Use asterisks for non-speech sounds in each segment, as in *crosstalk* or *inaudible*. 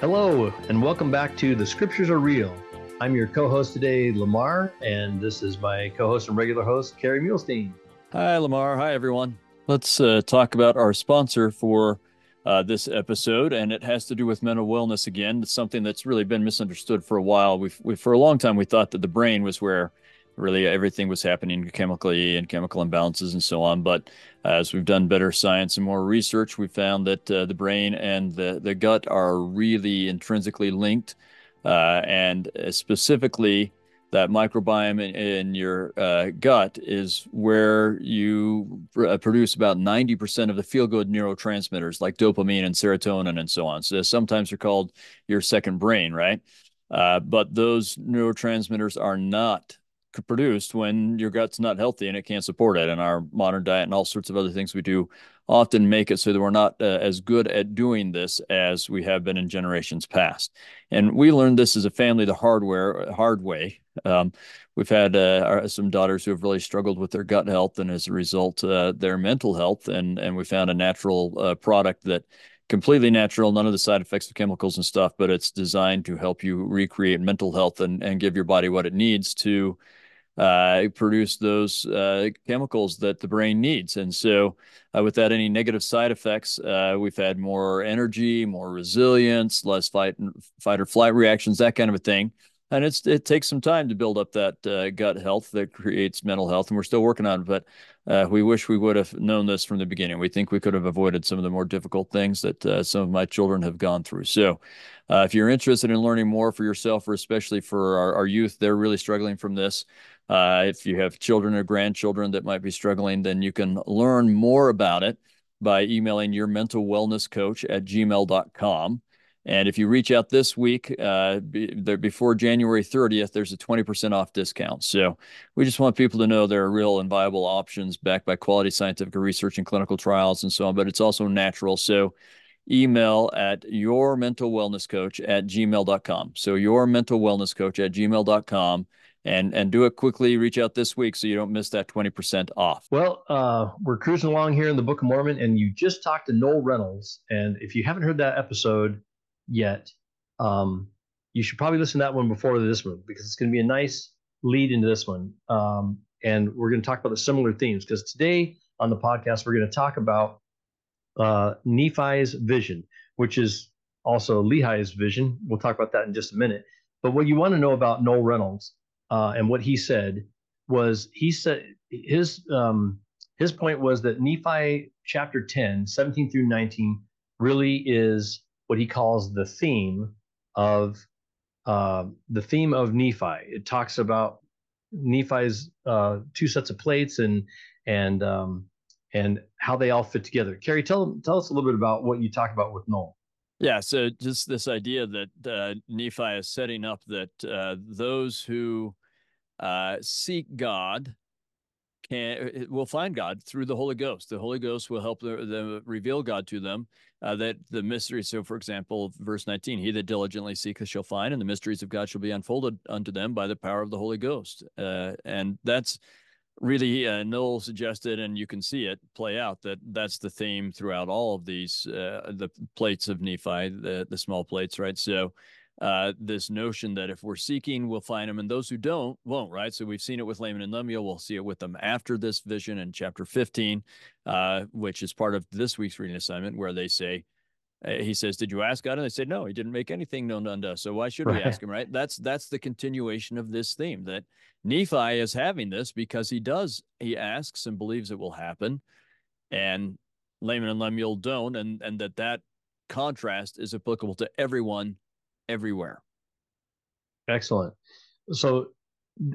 Hello, and welcome back to The Scriptures Are Real. I'm your co host today, Lamar, and this is my co host and regular host, Kerry Muhlestein. Hi, Lamar. Hi, everyone. Let's uh, talk about our sponsor for uh, this episode, and it has to do with mental wellness again. It's something that's really been misunderstood for a while. We've, we, for a long time, we thought that the brain was where really everything was happening chemically and chemical imbalances and so on. But as we've done better science and more research, we found that uh, the brain and the, the gut are really intrinsically linked. Uh, and specifically, that microbiome in, in your uh, gut is where you pr- produce about 90% of the feel good neurotransmitters like dopamine and serotonin and so on. So sometimes they're called your second brain, right? Uh, but those neurotransmitters are not produced when your gut's not healthy and it can't support it. And our modern diet and all sorts of other things we do often make it so that we're not uh, as good at doing this as we have been in generations past. And we learned this as a family the hardware hard way. Um, we've had uh, some daughters who have really struggled with their gut health, and as a result, uh, their mental health. And and we found a natural uh, product that completely natural, none of the side effects of chemicals and stuff, but it's designed to help you recreate mental health and, and give your body what it needs to uh, produce those uh, chemicals that the brain needs. And so, uh, without any negative side effects, uh, we've had more energy, more resilience, less fight, fight or flight reactions, that kind of a thing. And it's it takes some time to build up that uh, gut health that creates mental health, and we're still working on it. But uh, we wish we would have known this from the beginning. We think we could have avoided some of the more difficult things that some of my children have gone through. So, if you're interested in learning more for yourself, or especially for our, our youth, they're really struggling from this. Uh, if you have children or grandchildren that might be struggling, then you can learn more about it by emailing your mental wellness coach at gmail.com. And if you reach out this week, uh, be, there, before January 30th, there's a 20% off discount. So we just want people to know there are real and viable options backed by quality scientific research and clinical trials and so on, but it's also natural. So email at your mental wellness coach at gmail.com. So your mental wellness coach at gmail.com and and do it quickly. Reach out this week so you don't miss that twenty percent off. Well, uh, we're cruising along here in the Book of Mormon, and you just talked to Noel Reynolds, and if you haven't heard that episode yet, um, you should probably listen to that one before this one because it's going to be a nice lead into this one. Um, and we're going to talk about the similar themes because today on the podcast we're going to talk about uh, Nephi's vision, which is also Lehi's vision. We'll talk about that in just a minute. But what you want to know about Noel Reynolds uh, and what he said was he said his um, his point was that Nephi chapter 10, 17 through 19 really is what he calls the theme of uh, the theme of Nephi. It talks about Nephi's uh, two sets of plates and and um, and how they all fit together. Kerry, tell tell us a little bit about what you talk about with Noel. Yeah, so just this idea that uh, Nephi is setting up that uh, those who uh, seek God can will find God through the Holy Ghost. The Holy Ghost will help them reveal God to them. Uh, that the mystery. So, for example, verse nineteen: He that diligently seeketh shall find, and the mysteries of God shall be unfolded unto them by the power of the Holy Ghost. Uh, and that's really uh, Noel suggested, and you can see it play out. That that's the theme throughout all of these uh, the plates of Nephi, the the small plates, right? So uh, this notion that if we're seeking, we'll find them, and those who don't won't, right? So we've seen it with Laman and Lemuel. We'll see it with them after this vision in chapter 15, uh, which is part of this week's reading assignment, where they say, uh, he says, "Did you ask God?" And they said, "No, He didn't make anything known unto us. So why should right. we ask Him?" Right? That's that's the continuation of this theme that Nephi is having this because he does he asks and believes it will happen, and Laman and Lemuel don't, and and that that contrast is applicable to everyone everywhere. Excellent. So,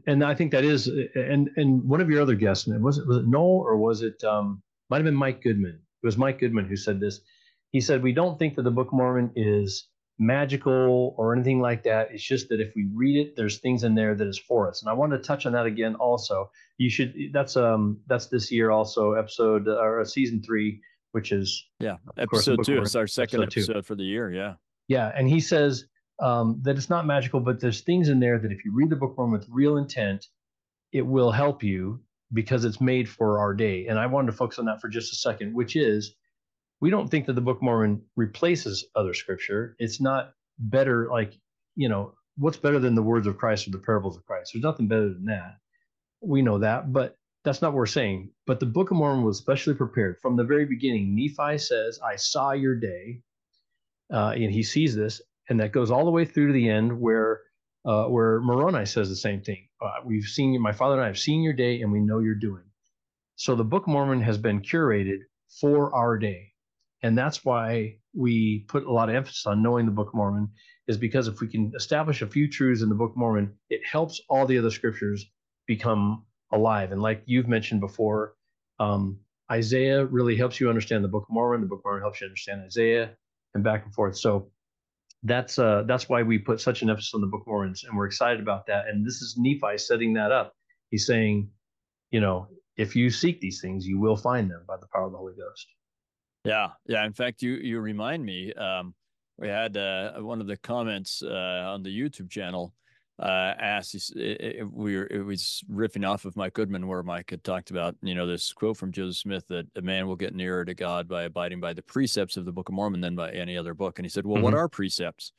and I think that is, and and one of your other guests, was it was it Noel or was it um, might have been Mike Goodman? It was Mike Goodman who said this. He said we don't think that the Book of Mormon is magical or anything like that. It's just that if we read it, there's things in there that is for us. And I want to touch on that again. Also, you should. That's um that's this year also episode or uh, season three, which is yeah episode course, two. It's our second episode, episode for the year. Yeah. Yeah, and he says um, that it's not magical, but there's things in there that if you read the Book of Mormon with real intent, it will help you because it's made for our day. And I wanted to focus on that for just a second, which is we don't think that the Book of Mormon replaces other scripture. It's not better like you know what's better than the words of christ or the parables of christ? There's nothing better than that. We know that but that's not what we're saying. But the book of mormon was specially prepared. From the very beginning nephi says i saw your day uh, and he sees this and that goes all the way through to the end where uh, where moroni says the same thing uh, we've seen you, my father and i have seen your day and we know you're doing so the book of mormon has been curated for our day and that's why we put a lot of emphasis on knowing the Book of Mormon, is because if we can establish a few truths in the Book of Mormon, it helps all the other scriptures become alive. And like you've mentioned before, um, Isaiah really helps you understand the Book of Mormon. The Book of Mormon helps you understand Isaiah, and back and forth. So that's uh, that's why we put such an emphasis on the Book of Mormon, and we're excited about that. And this is Nephi setting that up. He's saying, you know, if you seek these things, you will find them by the power of the Holy Ghost. Yeah, yeah. In fact, you you remind me. Um, we had uh, one of the comments uh, on the YouTube channel uh, asked. It, it, we were, it was riffing off of Mike Goodman, where Mike had talked about you know this quote from Joseph Smith that a man will get nearer to God by abiding by the precepts of the Book of Mormon than by any other book. And he said, "Well, mm-hmm. what are precepts?"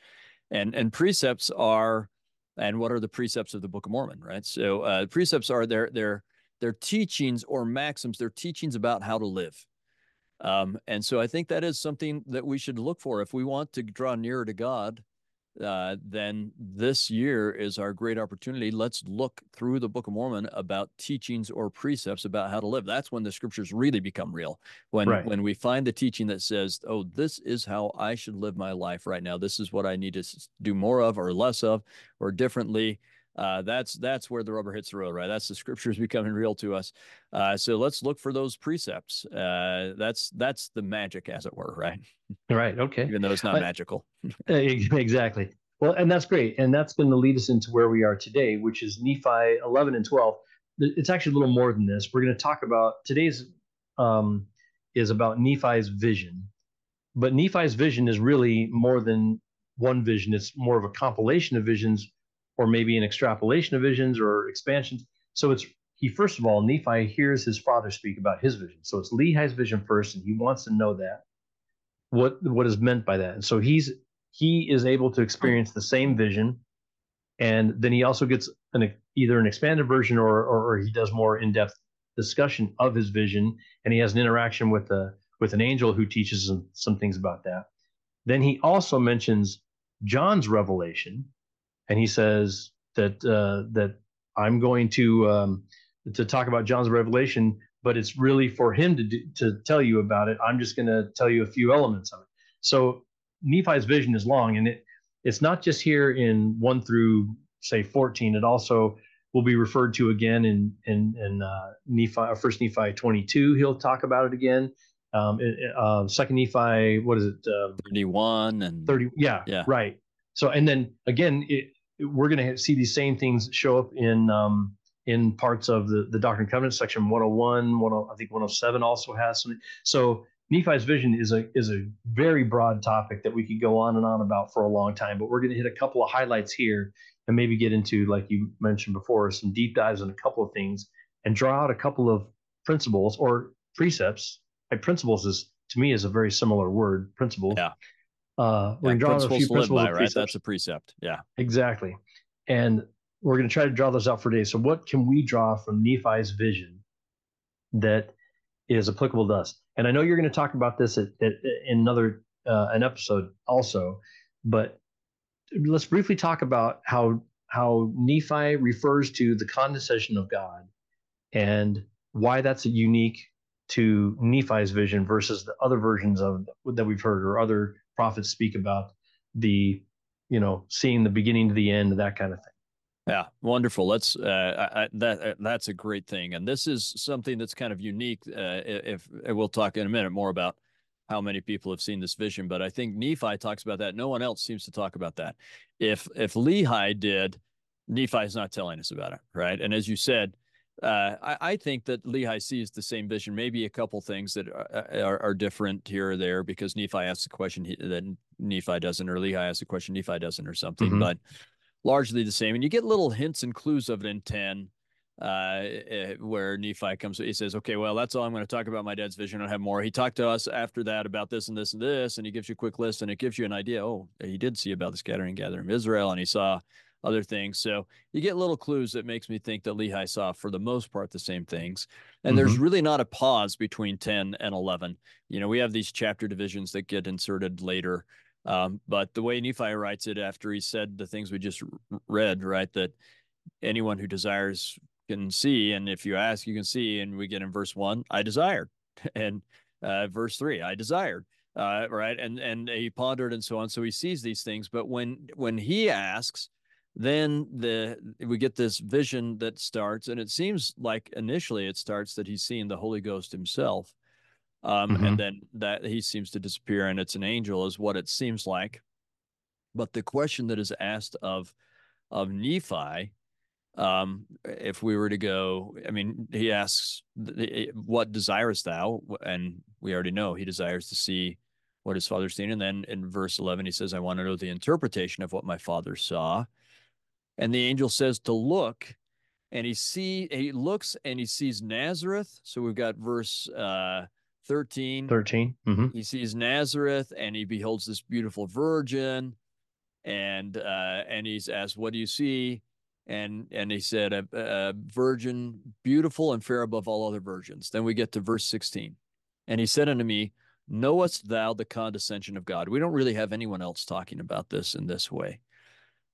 And and precepts are, and what are the precepts of the Book of Mormon? Right. So uh, precepts are their their their teachings or maxims. Their teachings about how to live um, and so I think that is something that we should look for. If we want to draw nearer to God, uh, then this year is our great opportunity. Let's look through the Book of Mormon about teachings or precepts about how to live. That's when the scriptures really become real. When right. when we find the teaching that says, "Oh, this is how I should live my life right now. This is what I need to do more of, or less of, or differently." Uh, that's that's where the rubber hits the road, right? That's the scriptures *laughs* becoming real to us. Uh, so let's look for those precepts. Uh, that's that's the magic, as it were, right? *laughs* Right. Okay. Even though it's not but, magical. *laughs* exactly. Well, and that's great, and that's going to lead us into where we are today, which is Nephi 11 and 12. It's actually a little more than this. We're going to talk about today's um, is about Nephi's vision, but Nephi's vision is really more than one vision. It's more of a compilation of visions or maybe an extrapolation of visions or expansions. So it's he first of all, Nephi hears his father speak about his vision. So it's Lehi's vision first, and he wants to know that what what is meant by that. And so he's he is able to experience the same vision, and then he also gets an either an expanded version or or, or he does more in depth discussion of his vision, and he has an interaction with a with an angel who teaches him some things about that. Then he also mentions John's revelation, and he says that uh, that I'm going to um, to talk about John's revelation, but it's really for him to do, to tell you about it. I'm just going to tell you a few elements of it. So Nephi's vision is long, and it it's not just here in one through say 14. It also will be referred to again in in in uh, Nephi, uh, First Nephi 22. He'll talk about it again. Um, uh, Second Nephi, what is it? Um, 31 and 30. Yeah, yeah, right. So and then again, it, we're going to see these same things show up in um, in parts of the the Doctrine and Covenants section 101, 10, I think 107 also has some. So Nephi's vision is a is a very broad topic that we could go on and on about for a long time, but we're going to hit a couple of highlights here and maybe get into like you mentioned before some deep dives on a couple of things and draw out a couple of principles or precepts. Like principles is to me is a very similar word, principle. Yeah. Uh, we're yeah, going to draw a few principles by, right? That's a precept. Yeah. Exactly. And we're going to try to draw those out for today. So, what can we draw from Nephi's vision that is applicable to us? And I know you're going to talk about this at, at, in another uh, an episode also, but let's briefly talk about how how Nephi refers to the condescension of God and why that's unique to Nephi's vision versus the other versions of that we've heard or other prophets speak about the, you know, seeing the beginning to the end, that kind of thing. Yeah, wonderful. Let's uh, I, that uh, that's a great thing, and this is something that's kind of unique. Uh, if, if we'll talk in a minute more about how many people have seen this vision, but I think Nephi talks about that. No one else seems to talk about that. If if Lehi did, Nephi is not telling us about it, right? And as you said, uh, I, I, think that Lehi sees the same vision. Maybe a couple things that are, uh, are, are different here or there because Nephi asks a question he, that Nephi doesn't, or Lehi asks a question Nephi doesn't, or something. Mm-hmm. But largely the same. And you get little hints and clues of it in ten. uh, eh, where Nephi comes, he says, "Okay, well, that's all I'm going to talk about my dad's vision. I don't have more." He talked to us after that about this and this and this, and he gives you a quick list, and it gives you an idea. Oh, he did see about the scattering gathering of Israel, and he saw other things. So you get little clues that makes me think that Lehi saw, for the most part, the same things. And mm-hmm. there's really not a pause between 10 and 11. You know, we have these chapter divisions that get inserted later. Um, but the way Nephi writes it after he said the things we just read, right, that anyone who desires can see. And if you ask, you can see. And we get in verse one, I desired. *laughs* And uh, verse three, I desired. Uh, right. And and he pondered and so on. So he sees these things. But when when he asks, then the we get this vision that starts, and it seems like initially it starts that he's seeing the Holy Ghost himself. Um, mm-hmm. and then that he seems to disappear and it's an angel is what it seems like but the question that is asked of of nephi um, if we were to go, I mean, he asks, "What desirest thou?" And we already know he desires to see what his father's seen. And then in verse eleven, he says, "I want to know the interpretation of what my father saw." And the angel says to look, and he see he looks and he sees Nazareth. So we've got verse uh, 13. 13. Mm-hmm. He sees Nazareth and he beholds this beautiful virgin. And uh, and he's asked, What do you see? and and he said a, a, virgin beautiful and fair above all other virgins then we get to verse 16 and he said unto me knowest thou the condescension of god we don't really have anyone else talking about this in this way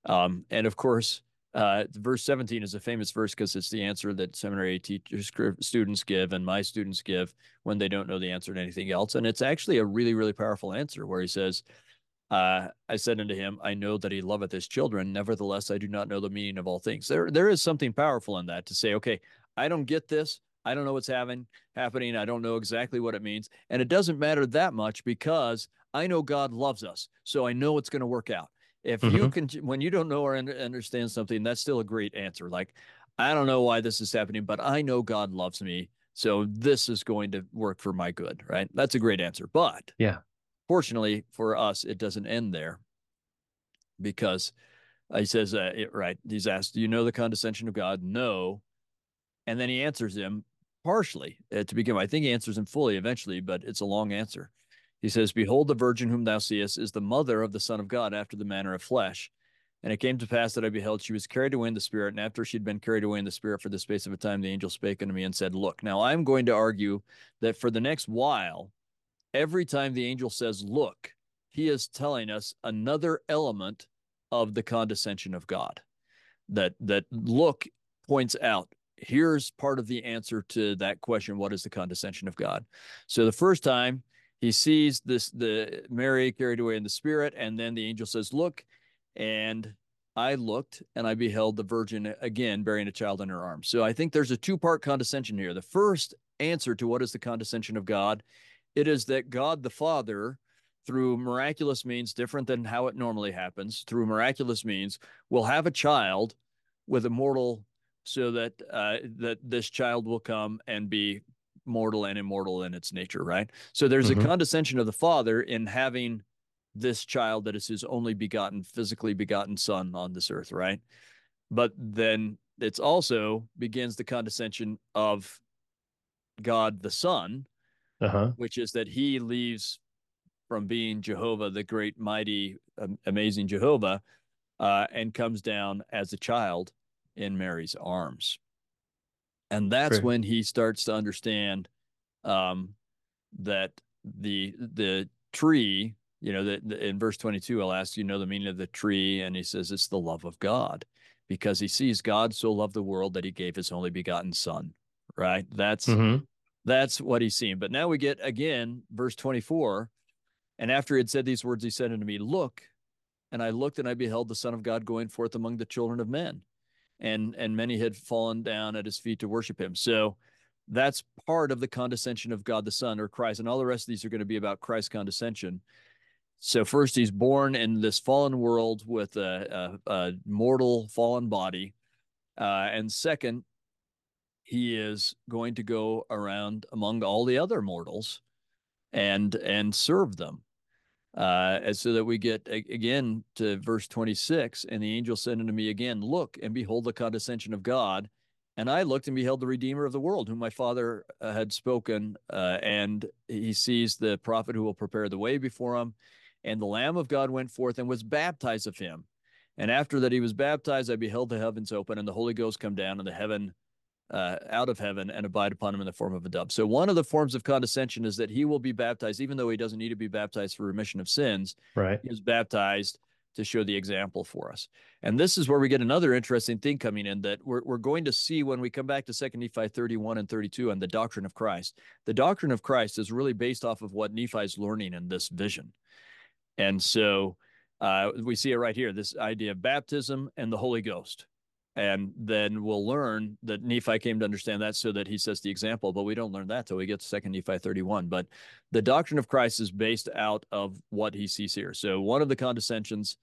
um, and of course uh, verse 17 is a famous verse because it's the answer that seminary teachers students give and my students give when they don't know the answer to anything else and it's actually a really really powerful answer where he says uh, I said unto him, I know that he loveth his children. Nevertheless, I do not know the meaning of all things. There, there is something powerful in that to say, okay, I don't get this. I don't know what's having, happening. I don't know exactly what it means. And it doesn't matter that much because I know God loves us. So I know it's going to work out. If mm-hmm. you can, when you don't know or understand something, that's still a great answer. Like, I don't know why this is happening, but I know God loves me. So this is going to work for my good, right? That's a great answer. But yeah, Fortunately for us, it doesn't end there because he says, uh, it, right, he's asked, Do you know the condescension of God? No. And then he answers him partially uh, to begin with. I think he answers him fully eventually, but it's a long answer. He says, Behold, the virgin whom thou seest is the mother of the Son of God after the manner of flesh. And it came to pass that I beheld she was carried away in the spirit. And after she'd been carried away in the spirit for the space of a time, the angel spake unto me and said, Look, now I'm going to argue that for the next while, every time the angel says, look, he is telling us another element of the condescension of God. That that look points out here's part of the answer to that question what is the condescension of god so the first time he sees this the mary carried away in the spirit and then the angel says look and i looked and i beheld the virgin again bearing a child in her arms. So i think there's a two part condescension here. The first answer to what is the condescension of god it is that God the Father, through miraculous means different than how it normally happens, through miraculous means, will have a child with a mortal so that uh, that this child will come and be mortal and immortal in its nature, right? So there's mm-hmm. a condescension of the Father in having this child that is his only begotten, physically begotten son on this earth, right? But then it's also begins the condescension of God the Son, uh-huh. which is that he leaves from being Jehovah, the great, mighty, um, amazing Jehovah, uh, and comes down as a child in Mary's arms. And that's True. when he starts to understand um, that the the tree, you know, that in verse 22, I'll ask you know the meaning of the tree, and he says it's the love of God, because he sees God so loved the world that he gave his only begotten son. Right. That's mm-hmm. That's what he's seen. But now we get again, verse 24. And after he had said these words, he said unto me, Look, and I looked and I beheld the Son of God going forth among the children of men. And and many had fallen down at his feet to worship him. So that's part of the condescension of God the Son or Christ. And all the rest of these are going to be about Christ's condescension. So first, he's born in this fallen world with a, a, a mortal fallen body. Uh, and second, he is going to go around among all the other mortals and and serve them uh, and so that we get again to verse 26 and the angel said unto me again look and behold the condescension of god And I looked and beheld the Redeemer of the world, whom my father uh, had spoken. Uh, and he sees the prophet who will prepare the way before him. And the Lamb of God went forth and was baptized of him. And after that he was baptized, I beheld the heavens open and the Holy Ghost come down and the heaven uh, out of heaven and abide upon him in the form of a dove. So one of the forms of condescension is that he will be baptized, even though he doesn't need to be baptized for remission of sins. Right. He is baptized to show the example for us. And this is where we get another interesting thing coming in that we're, we're going to see when we come back to 2 Nephi 31 and 32 and the doctrine of Christ. The doctrine of Christ is really based off of what Nephi is learning in this vision. And so uh, we see it right here this idea of baptism and the Holy Ghost. And then we'll learn that Nephi came to understand that so that he sets the example, but we don't learn that till we get to Second Nephi 31. But the doctrine of Christ is based out of what he sees here. So one of the condescensions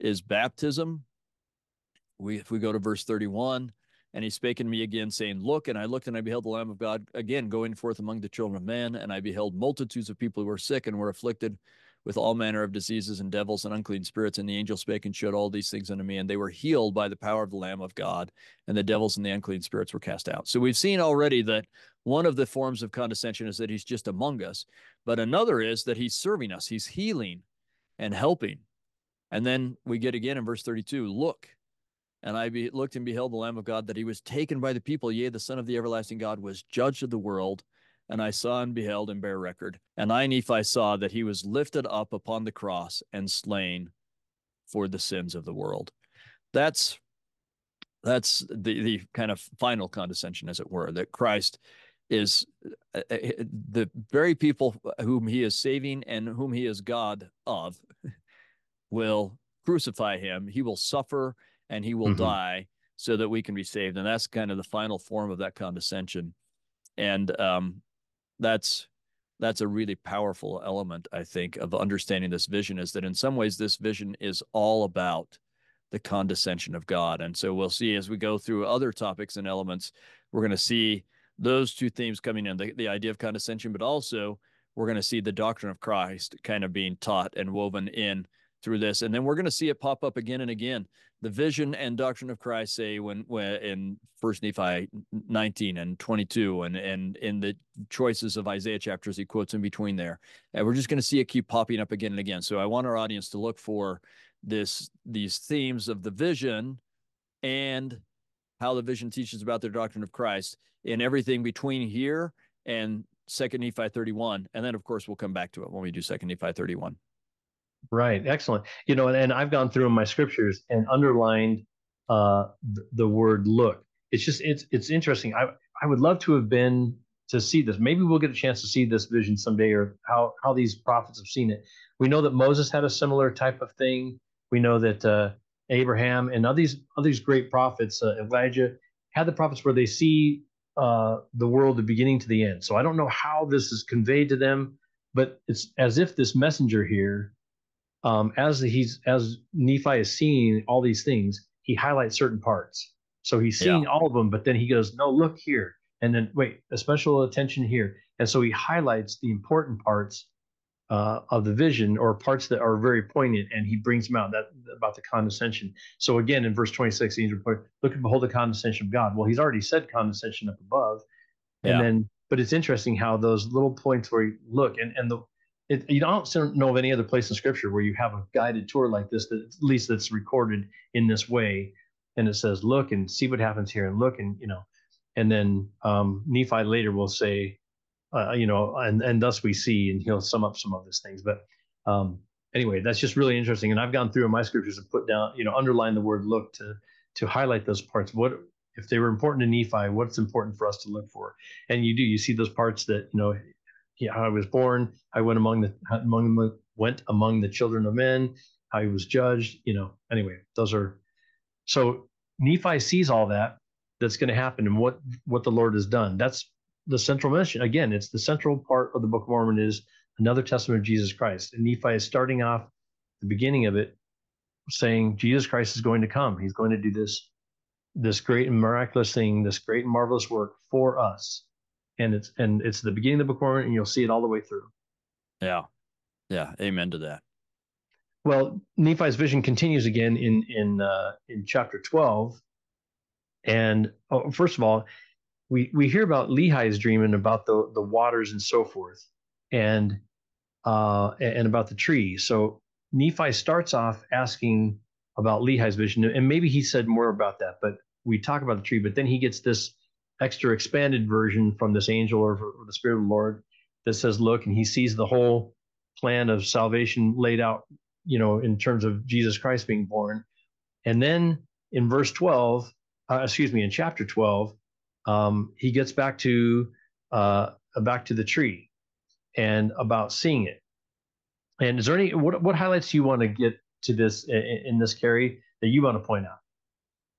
is baptism. We if we go to verse 31, and he spake unto me again, saying, Look, and I looked, and I beheld the Lamb of God again going forth among the children of men, and I beheld multitudes of people who were sick and were afflicted with all manner of diseases and devils and unclean spirits. And the angel spake and showed all these things unto me, and they were healed by the power of the Lamb of God, and the devils and the unclean spirits were cast out. So we've seen already that one of the forms of condescension is that he's just among us, but another is that he's serving us, he's healing and helping. And then we get again in verse 32 look, and I be, looked and beheld the Lamb of God that he was taken by the people, yea, the Son of the everlasting God was judged of the world and I saw and beheld and bear record. And I, Nephi, saw that he was lifted up upon the cross and slain for the sins of the world. That's that's the the kind of final condescension, as it were, that Christ is uh, uh, the very people whom he is saving and whom he is God of *laughs* will crucify him. He will suffer and he will mm-hmm. die so that we can be saved. And that's kind of the final form of that condescension. And um, that's that's a really powerful element i think of understanding this vision is that in some ways this vision is all about the condescension of god. And so we'll see as we go through other topics and elements we're going to see those two themes coming in the, the idea of condescension but also we're going to see the doctrine of christ kind of being taught and woven in through this. And then we're going to see it pop up again and again the vision and doctrine of christ say when, when in first nephi 19 and 22 and and in the choices of isaiah chapters he quotes in between there. And we're just going to see it keep popping up again and again. So i want our audience to look for this these themes of the vision and how the vision teaches about the doctrine of christ in everything between here and second nephi 31 and then of course we'll come back to it when we do second nephi 31 Right. Excellent. You know, and, and I've gone through my scriptures and underlined uh, the, the word look. It's just it's it's interesting. I I would love to have been to see this. Maybe we'll get a chance to see this vision someday, or how how these prophets have seen it. We know that Moses had a similar type of thing. We know that uh, Abraham and all these all these great prophets, uh, Elijah, had the prophets where they see uh, the world the beginning to the end. So I don't know how this is conveyed to them, but it's as if this messenger here um, as he's as Nephi is seeing all these things, he highlights certain parts. So he's seeing yeah. all of them, but then he goes, "No, look here," and then wait, a special attention here, and so he highlights the important parts uh, of the vision or parts that are very poignant, and he brings them out that about the condescension. So again, in verse twenty-six, he's reporting, "Look and behold the condescension of God." Well, he's already said condescension up above, and yeah. then, but it's interesting how those little points where you look and and the it, you don't know of any other place in scripture where you have a guided tour like this that at least that's recorded in this way. And it says look and see what happens here and look and you know and then um, nephi later will say uh, you know and and thus we see and he'll sum up some of these things. But um, anyway that's just really interesting. And i've gone through in my scriptures and put down you know underline the word look to to highlight those parts. What if they were important to nephi what's important for us to look for? And you do you see those parts that you know how I was born. I went among the among the, went among the children of men. How he was judged. You know. Anyway, those are so Nephi sees all that that's going to happen and what what the Lord has done. That's the central mission. Again, it's the central part of the Book of Mormon is another testament of Jesus Christ. And Nephi is starting off the beginning of it saying Jesus Christ is going to come. He's going to do this this great and miraculous thing, this great and marvelous work for us and it's and it's the beginning of the Book Mormon, and you'll see it all the way through. Yeah, yeah, amen to that. Well, Nephi's vision continues again in in uh, in chapter twelve, And oh, first of all, we we hear about Lehi's dream and about the the waters and so forth, and uh, and about the tree. So Nephi starts off asking about Lehi's vision, and maybe he said more about that. But we talk about the tree, but then he gets this extra expanded version from this angel or, or the Spirit of the Lord that says, "Look," and he sees the whole plan of salvation laid out, you know, in terms of Jesus Christ being born. And then in verse 12, uh, excuse me, in chapter 12, um, he gets back to uh, back to the tree and about seeing it. And is there any what what highlights you want to get to this in, in this Kerry that you want to point out?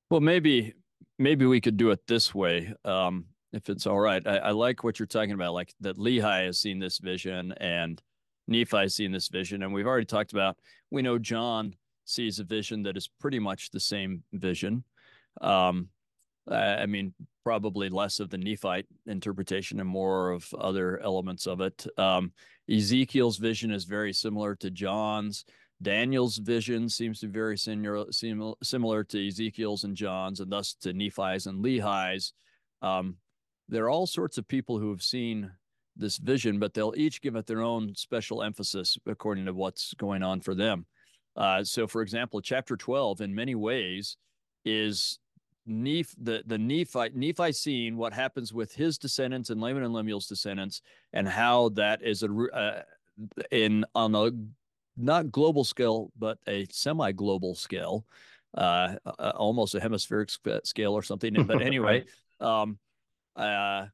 Well, maybe maybe we could do it this way, um, if it's all right. I, I, like what you're talking about, like that Lehi has seen this vision and Nephi has seen this vision, and we've already talked about. We know John sees a vision that is pretty much the same vision. Um, I mean, probably less of the Nephite interpretation and more of other elements of it. Um, Ezekiel's vision is very similar to John's. Daniel's vision seems to be very similar, similar to Ezekiel's and John's, and thus to Nephi's and Lehi's. Um, there are all sorts of people who have seen this vision, but they'll each give it their own special emphasis according to what's going on for them. Uh, so, for example, chapter 12, in many ways, is Neph, the the Nephi Nephi seeing what happens with his descendants and Laman and Lemuel's descendants, and how that is a uh, in on a not global scale but a semi global scale, uh, uh, almost a hemispheric scale or something. But *laughs* anyway, um, uh,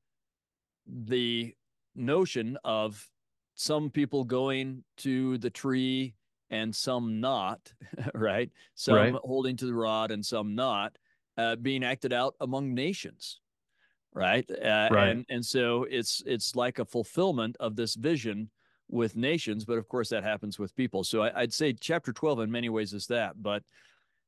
the notion of some people going to the tree and some not, *laughs* right? Some right. holding to the rod and some not uh, being acted out among nations right uh, right and and so it's it's like a fulfillment of this vision with nations but of course that happens with people so I, would say chapter 12 in many ways is that but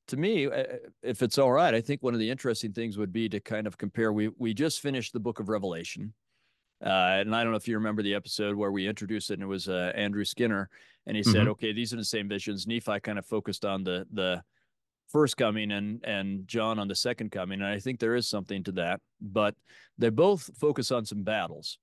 to me uh, if it's all right i think one of the interesting things would be to kind of compare we we just finished the book of revelation uh, and I don't know if you remember the episode where we introduced it, and it was uh, Andrew Skinner, and he mm-hmm. said, "Okay, these are the same visions." Nephi kind of focused on the the first coming and and John on the second coming, and I think there is something to that. But they both focus on some battles,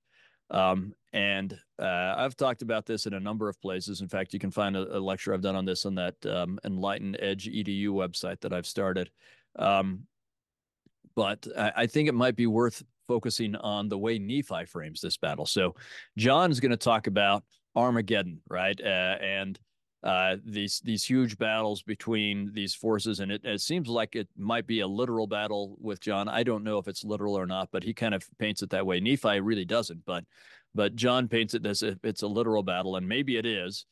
um, and uh, I've talked about this in a number of places. In fact, you can find a, a lecture I've done on this on that um, Enlightened Edge Edu website that I've started. Um, but I, I think it might be worth focusing on the way Nephi frames this battle. So John is going to talk about Armageddon, right? Uh, and uh, these these huge battles between these forces, and it, it, seems like it might be a literal battle with John. I don't know if it's literal or not, but he kind of paints it that way. Nephi really doesn't, but but John paints it as if it's a literal battle, and maybe it is.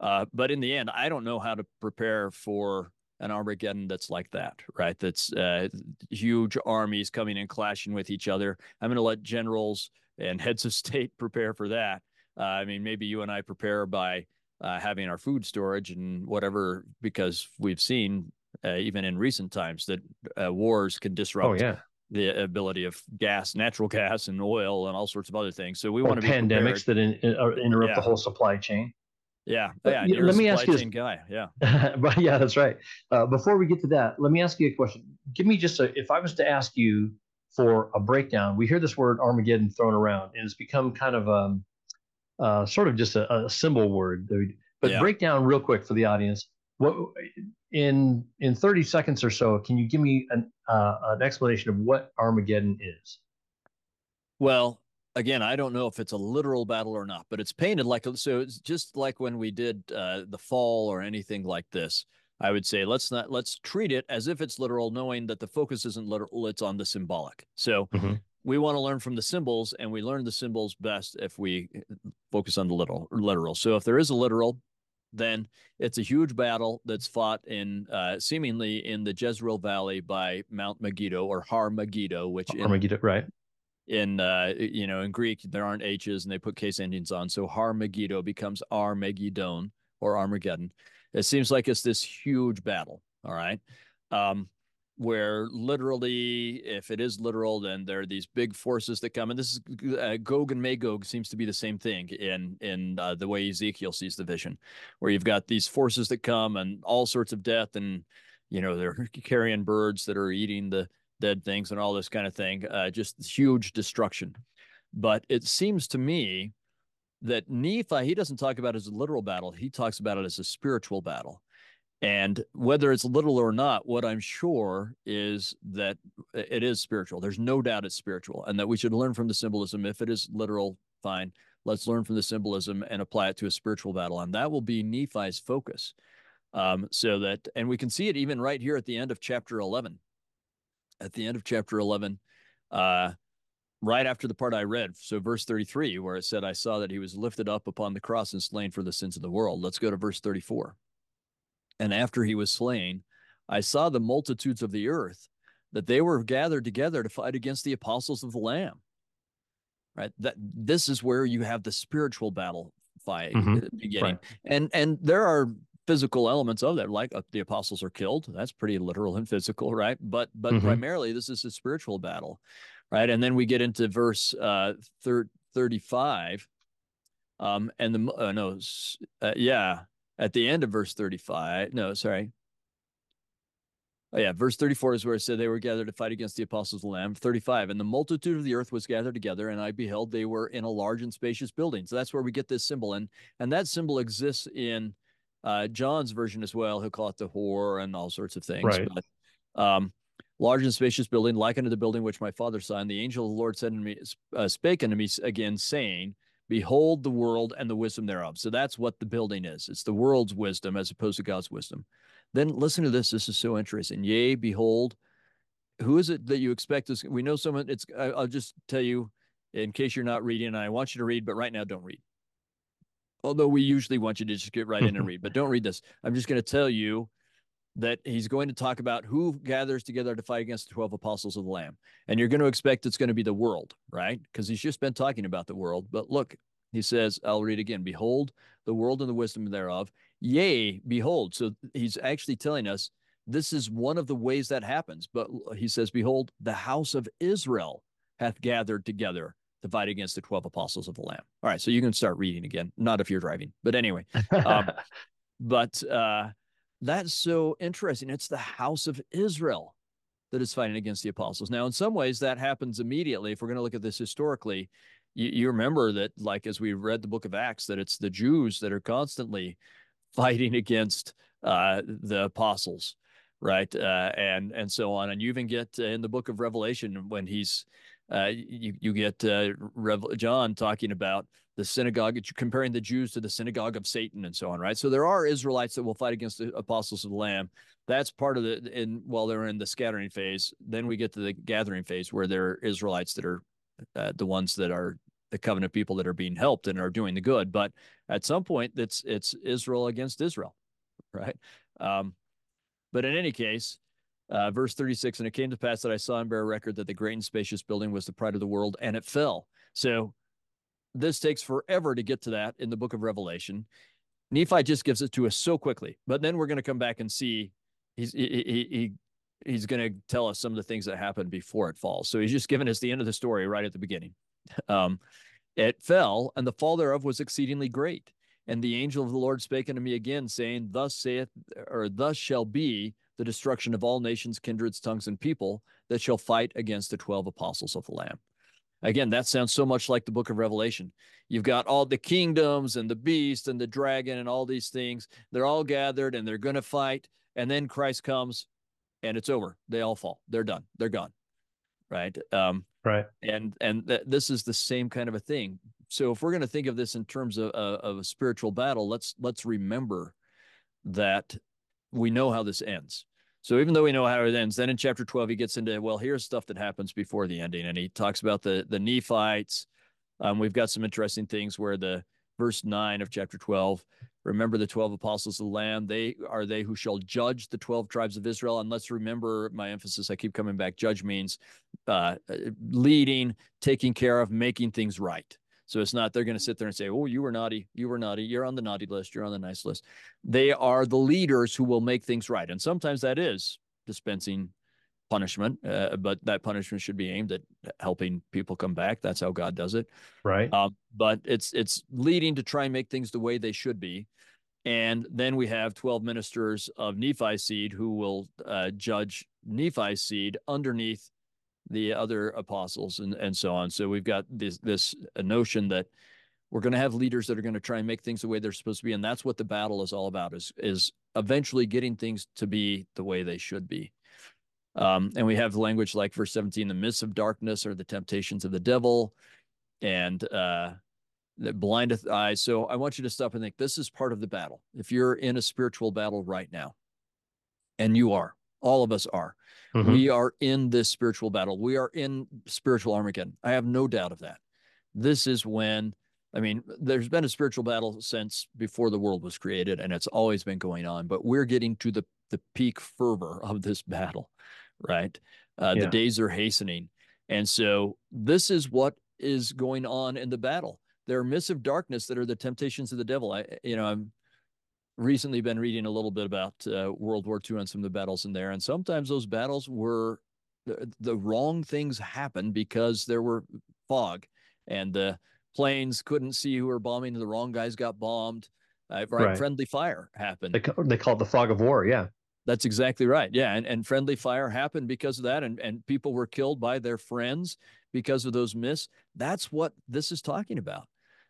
Uh, but in the end, I don't know how to prepare for an Armageddon that's like that, right? That's uh, huge armies coming and clashing with each other. I'm going to let generals and *laughs* heads of state prepare for that. Uh, I mean, maybe you and I prepare by uh, having our food storage and whatever, because we've seen uh, even in recent times that uh, wars can disrupt oh, yeah. the ability of gas, natural gas, and oil, and all sorts of other things. So we want to be pandemics that in, in, interrupt yeah. the whole supply chain. Yeah, yeah. let me ask you, this, guy. Yeah, *laughs* but yeah, that's right. Uh, before we get to that, let me ask you a question. Give me just a. If I was to ask you for a breakdown, we hear this word Armageddon thrown around, and it's become kind of um, uh, sort of just a, a symbol word. But yeah. break down real quick for the audience. What in in 30 seconds or so? Can you give me an uh, an explanation of what Armageddon is? Well, again, I don't know if it's a literal battle or not, but it's painted like so. It's just like when we did uh, the fall or anything like this. I would say let's not let's treat it as if it's literal, knowing that the focus isn't literal; it's on the symbolic. So mm-hmm we want to learn from the symbols and we learn the symbols best if we focus on the literal literal so if there is a literal then it's a huge battle that's fought in uh, seemingly in the Jezreel Valley by Mount Megiddo or Har Megiddo, which Har Megiddo, right? In uh, you know in Greek there aren't H's and they put case endings on, so Har Megiddo becomes Armageddon or Armageddon. It seems like it's this huge battle. All right. Um, where literally, if it is literal, then there are these big forces that come, and this is uh, Gog and Magog seems to be the same thing in in uh, the way Ezekiel sees the vision, where you've got these forces that come and all sorts of death, and you know they're *laughs* carrying birds that are eating the dead things and all this kind of thing, uh, just huge destruction. But it seems to me that Nephi, he doesn't talk about it as a literal battle. He talks about it as a spiritual battle. And whether it's literal or not, what I'm sure is that it is spiritual. There's no doubt it's spiritual and that we should learn from the symbolism. If it is literal, fine. Let's learn from the symbolism and apply it to a spiritual battle. And that will be Nephi's focus. Um, so that, and we can see it even right here at the end of chapter 11. At the end of chapter 11, uh, right after the part I read, so verse 33, where it said, I saw that he was lifted up upon the cross and slain for the sins of the world. Let's go to verse 34. And after he was slain, I saw the multitudes of the earth, that they were gathered together to fight against the apostles of the Lamb. Right. That this is where you have the spiritual battle fight mm-hmm. beginning. Right. And and there are physical elements of that, like uh, the apostles are killed. That's pretty literal and physical, *laughs* right? But but mm-hmm. primarily this is a spiritual battle, right? And then we get into verse uh, thir- 35. Um, and the uh, no, uh, yeah, at the end of verse 35. No, sorry. Oh, yeah. Verse 34 is where it said they were gathered to fight against the apostles of the Lamb. 35. And the multitude of the earth was gathered together, and I beheld they were in a large and spacious building. So that's where we get this symbol. And, and that symbol exists in uh, John's version as well. He'll call it the whore and all sorts of things. Right. But, um, large and spacious building, like unto the building which my father saw. And the angel of the Lord said unto me, uh, spake unto me again, saying, Behold the world and the wisdom thereof. So that's what the building is. It's the world's wisdom as opposed to God's wisdom. Then listen to this. This is so interesting. Yea, behold, who is it that you expect is we know someone it's i'll just tell you in case you're not reading and i want you to read but right now don't read although we usually want you to just get right in and *laughs* read but don't read this i'm just going to tell you that he's going to talk about who gathers together to fight against the 12 apostles of the Lamb. And you're going to expect it's going to be the world, right? Because he's just been talking about the world. But look, he says, I'll read again Behold, the world and the wisdom thereof. Yea, behold. So he's actually telling us this is one of the ways that happens. But he says, Behold, the house of Israel hath gathered together to fight against the 12 apostles of the Lamb. All right. So you can start reading again, not if you're driving. But anyway, um, *laughs* but, uh, that's so interesting. It's the house of Israel that is fighting against the apostles. Now, in some ways, that happens immediately. If we're going to look at this historically, you, you, remember that, like as we read the book of Acts, that it's the Jews that are constantly *laughs* fighting against uh, the apostles, right? Uh, and and so on. And you even get in the book of Revelation when he's uh, you you get uh, Rev- John talking about the synagogue, comparing the Jews to the synagogue of Satan and so on, right? So there are Israelites that will fight against the apostles of the Lamb. That's part of the in while they're in the scattering phase. Then we get to the gathering phase where there are Israelites that are uh, the ones that are the covenant people that are being helped and are doing the good. But at some point, it's it's Israel against Israel, *laughs* right? Um, but in any case, uh, verse 36, and it came to pass that I saw and bear record that the great and spacious building was the pride of the world, and it fell. So this takes forever to get to that in the book of Revelation. Nephi just gives it to us so quickly, but then we're going to come back and see he's he, he, he he's going to tell us some of the things that happened before it falls. So he's just given us the end of the story right at the beginning. *laughs* Um, it fell, and the fall thereof was exceedingly great. And the angel of the Lord spake unto me again, saying, Thus saith, or thus shall be the destruction of all nations, kindreds, tongues, and people that shall fight against the 12 apostles of the Lamb. Again, that sounds so much like the book of Revelation. You've got all the kingdoms and the beast and the dragon and all these things. They're all gathered and they're going to fight. And then Christ comes and it's over. They all fall. They're done. They're gone. Right. Um, right. And and th- this is the same kind of a thing. So if we're going to think of this in terms of, uh, of a spiritual battle, let's let's remember that we know how this ends. So even though we know how it ends, then in chapter 12, he gets into, well, here's stuff that happens before the ending. And he talks about the, the Nephites. Um, we've got some interesting things where the verse 9 of chapter 12, remember the 12 apostles of the Lamb, they are they who shall judge the 12 tribes of Israel. And let's remember my emphasis, I keep coming back, judge means uh, leading, taking care of, making things right. So it's not they're going to sit there and say, "Oh, you were naughty, you were naughty, you're on the naughty list, you're on the nice list." They are the leaders who will make things right, and sometimes that is dispensing punishment, uh, but that punishment should be aimed at helping people come back. That's how God does it, right? Um, but it's it's leading to try and make things the way they should be, And then we have 12 ministers of Nephi seed who will uh, judge Nephi seed underneath the other apostles and, and so on. So we've got this this notion that we're going to have leaders that are going to try and make things the way they're supposed to be, and that's what the battle is all about. Is is eventually getting things to be the way they should be. Um, and we have language like verse 17, the mists of darkness are the temptations of the devil, and uh, that blindeth eyes. So I want you to stop and think this is part of the battle. If you're in a spiritual battle right now, and you are, all of us are, mm-hmm. we are in this spiritual battle. We are in spiritual Armageddon. I have no doubt of that. This is when I mean, there's been a spiritual battle since before the world was created, and it's always been going on. But we're getting to the the peak fervor *laughs* of this battle, right? Uh, yeah. The days are hastening, and so this is what is going on in the battle. There are mists of darkness that are the temptations of the devil. I, you know, I'm recently been reading a little bit about uh, World War II and some of the battles in there, and sometimes those battles were the, the wrong things happened because there were fog and the planes couldn't see who were bombing. The wrong guys got bombed. Uh, right, right, friendly fire happened. They, they call it the fog of war. Yeah, that's exactly right. Yeah, and, and friendly fire happened because of that, and and people were killed by their friends because of those miss. That's what this is talking about.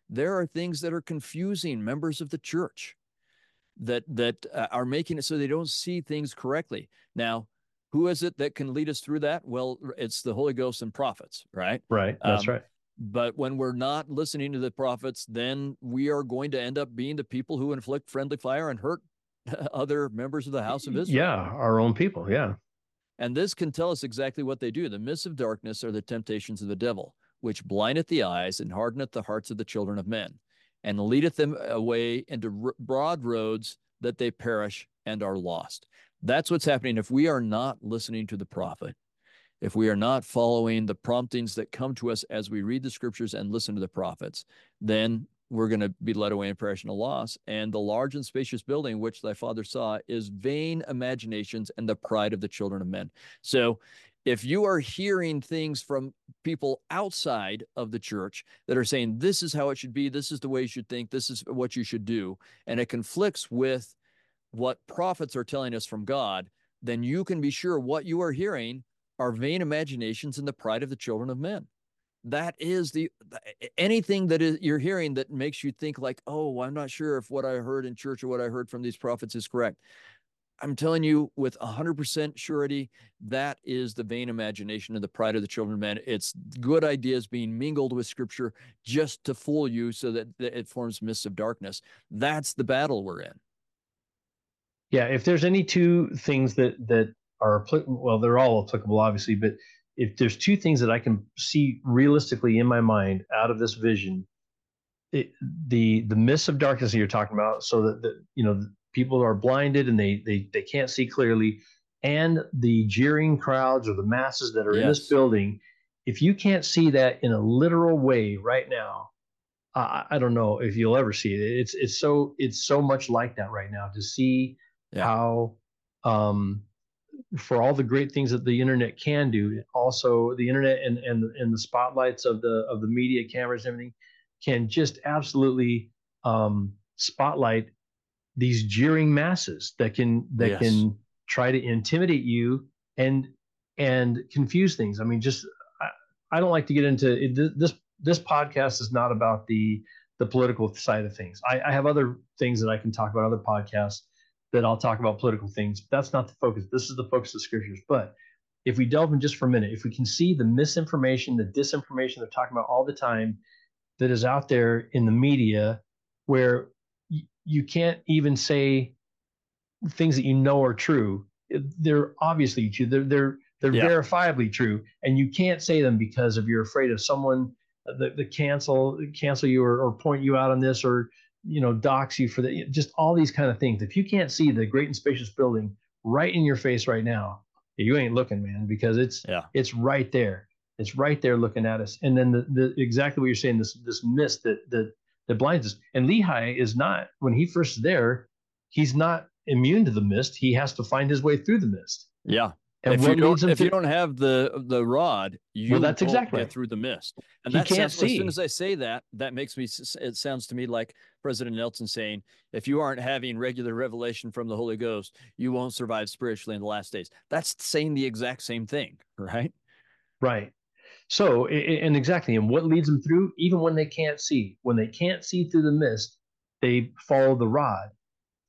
There are things that are confusing members of the church that that uh, are making it so they don't see things correctly. Now, who is it that can lead us through that? Well, it's the Holy Ghost and prophets, right? Right. That's um, right. But when we're not listening to the prophets, then we are going to end up being the people who inflict friendly fire and hurt *laughs* other members of the house of Israel. Yeah, our own people. Yeah. And this can tell us exactly what they do. The mists of darkness are the temptations of the devil, which blindeth the eyes and hardeneth the hearts of the children of men, and leadeth them away into broad roads that they perish and are lost. That's what's happening if we are not listening to the prophet if we are not following the promptings that come to us as we read the scriptures and listen to the prophets, then we're going to be led away in perish and loss. And the large and spacious building which thy father saw is vain imaginations and the pride of the children of men. So if you are hearing things from people outside of the church that are saying this is how it should be, this is the way you should think, this is what you should do, and it conflicts with what prophets are telling us from God, then you can be sure what you are hearing are vain imaginations and the pride of the children of men. That is the anything that is you're hearing that makes you think like, oh, I'm not sure if what I heard in church or what I heard from these prophets is correct. I'm telling you with 100% surety, that is the vain imagination and the pride of the children of men. It's good ideas being mingled with scripture just to fool you so that it forms mists of darkness. That's the battle we're in. Yeah, if there's any two things that that are applicable. Well, they're all applicable, obviously, but if there's two things that I can see realistically in my mind out of this vision, it, the the mists of darkness that you're talking about, so that the, you know people are blinded and they they they can't see clearly, and the jeering crowds or the masses that are yes. in this building, if you can't see that in a literal way right now, I, I don't know if you'll ever see it. It's it's so it's so much like that right now to see yeah. how um, for all the great things that the internet can do, also the internet and and and the spotlights of the of the media cameras and everything can just absolutely um, spotlight these jeering masses that can that yes. can try to intimidate you and and confuse things. I mean, just I, I don't like to get into it, this. This podcast is not about the the political side of things. I, I have other things that I can talk about, other podcasts that I'll talk about political things. That's not the focus. This is the focus of scriptures. But if we delve in just for a minute, if we can see the misinformation, the disinformation they're talking about all the time that is out there in the media, where you can't even say things that you know are true. They're obviously true. They're they're they're yeah. verifiably true, and you can't say them because of you're afraid of someone the, the cancel cancel you or, or point you out on this or you know, dox you for the just all these kind of things. If you can't see the great and spacious building right in your face right now, you ain't looking, man, because it's yeah. it's right there. It's right there looking at us. And then the, the exactly what you're saying, this this mist that that that blinds us. And Lehi is not when he first there, he's not immune to the mist. He has to find his way through the mist. Yeah. And if you don't, if you don't have the the rod, you that's won't exactly get right. through the mist. And that can't sounds, as soon as I say that, that makes me. It sounds to me like President Nelson saying, "If you aren't having regular revelation from the Holy Ghost, you won't survive spiritually in the last days." That's saying the exact same thing, *laughs* right? Right. So, and exactly, and what leads them through, even when they can't see, when they can't see through the mist, they follow the rod.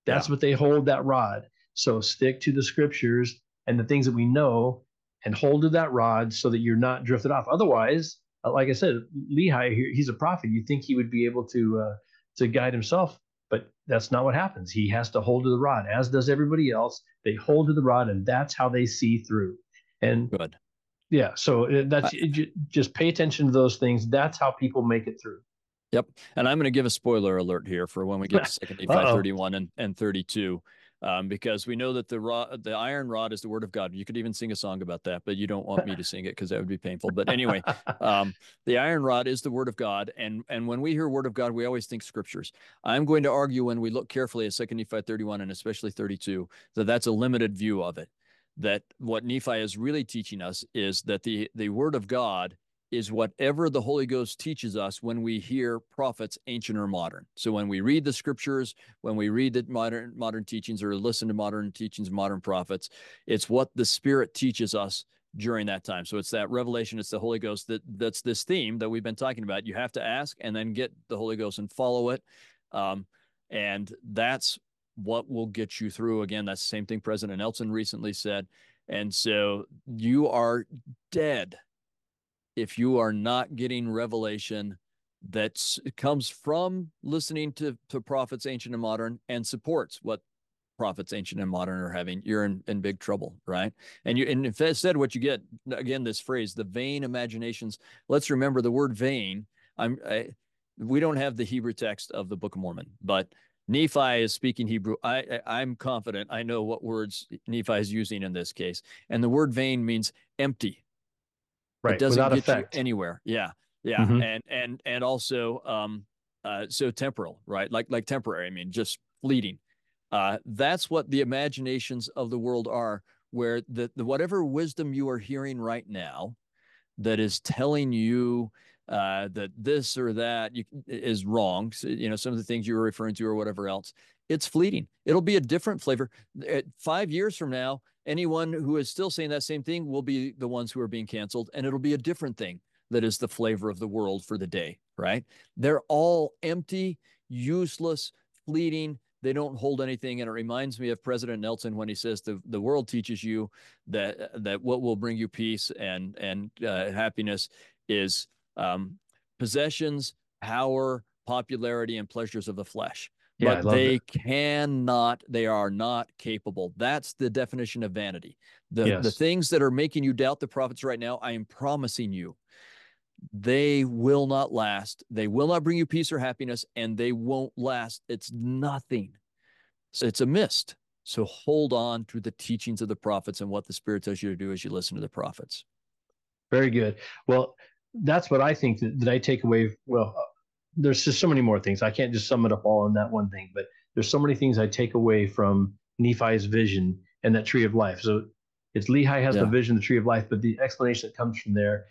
That's what they hold that rod. So, stick to the scriptures and the things that we know and hold to that rod so that you're not drifted off. Otherwise, uh, like I said, Lehi, he's a prophet. You think he would be able to uh, to guide himself, but that's not what happens. He has to hold to the rod, as does everybody else. They hold to the rod, and that's how they see through. And Good. Yeah, so uh, that's just pay attention to those things. That's how people make it through. Yep. And I'm going to give a spoiler alert here for when we get to *laughs* Second Nephi Uh-oh. 31 and, and 32, um, because we know that the rod, the iron rod is the word of God. You could even sing a song about that, but you don't want me to sing it because that would be painful. But anyway, *laughs* um, the iron rod is the word of God, and and when we hear word of God, we always think scriptures. I'm going to argue when we look carefully at Second Nephi 31 and especially 32 that that's a limited view of it. That what Nephi is really teaching us is that the the word of God is whatever the Holy Ghost teaches us when we hear prophets, ancient or modern. So when we read the scriptures, when we read the modern modern teachings or listen to modern teachings, modern prophets, it's what the Spirit teaches us during that time. So it's that revelation, it's the Holy Ghost that that's this theme that we've been talking about. You have to ask and then get the Holy Ghost and follow it. Um, and that's what will get you through. Again, that's the same thing President Nelson recently said. And so you are dead if you are not getting revelation that comes from listening to, to prophets, ancient and modern, and supports what prophets, ancient and modern, are having, you're in, in big trouble, right? And you and instead, what you get again, this phrase, the vain imaginations. Let's remember the word vain. I'm I, we don't have the Hebrew text of the Book of Mormon, but Nephi is speaking Hebrew. I, I I'm confident I know what words Nephi is using in this case, and the word vain means empty Right. it doesn't Without get effect. you anywhere. Yeah, yeah, Mhm. and and and also um, uh, so temporal, right? Like like temporary. I mean, just fleeting. Uh, that's what the imaginations of the world are, where the, the whatever wisdom you are hearing right now, that is telling you uh, that this or that you, is wrong. So, you know, some of the things you were referring to or whatever else. It's fleeting. It'll be a different flavor. At five years from now, anyone who is still saying that same thing will be the ones who are being canceled, and it'll be a different thing that is the flavor of the world for the day, right? They're all empty, useless, fleeting. They don't hold anything. And it reminds me of President Nelson when he says the, the world teaches you that that what will bring you peace and and uh, happiness is um, possessions, power, popularity, and pleasures of the flesh. Yeah, but they cannot they are not capable. That's the definition of vanity. The the things that are making you doubt the prophets right now i am promising you they will not last. They will not bring you peace or happiness and they won't last. It's nothing. So it's a mist. So hold on to the teachings of the prophets and what the spirit tells you to do as you listen to the prophets. Very good. Well, that's what I think that, that I take away. Well, uh, there's just so many more things. I can't just sum it up all in that one thing, but there's so many things I take away from Nephi's vision and that tree of life. So it's Lehi has Yeah. the vision, the tree of life, but the explanation that comes from there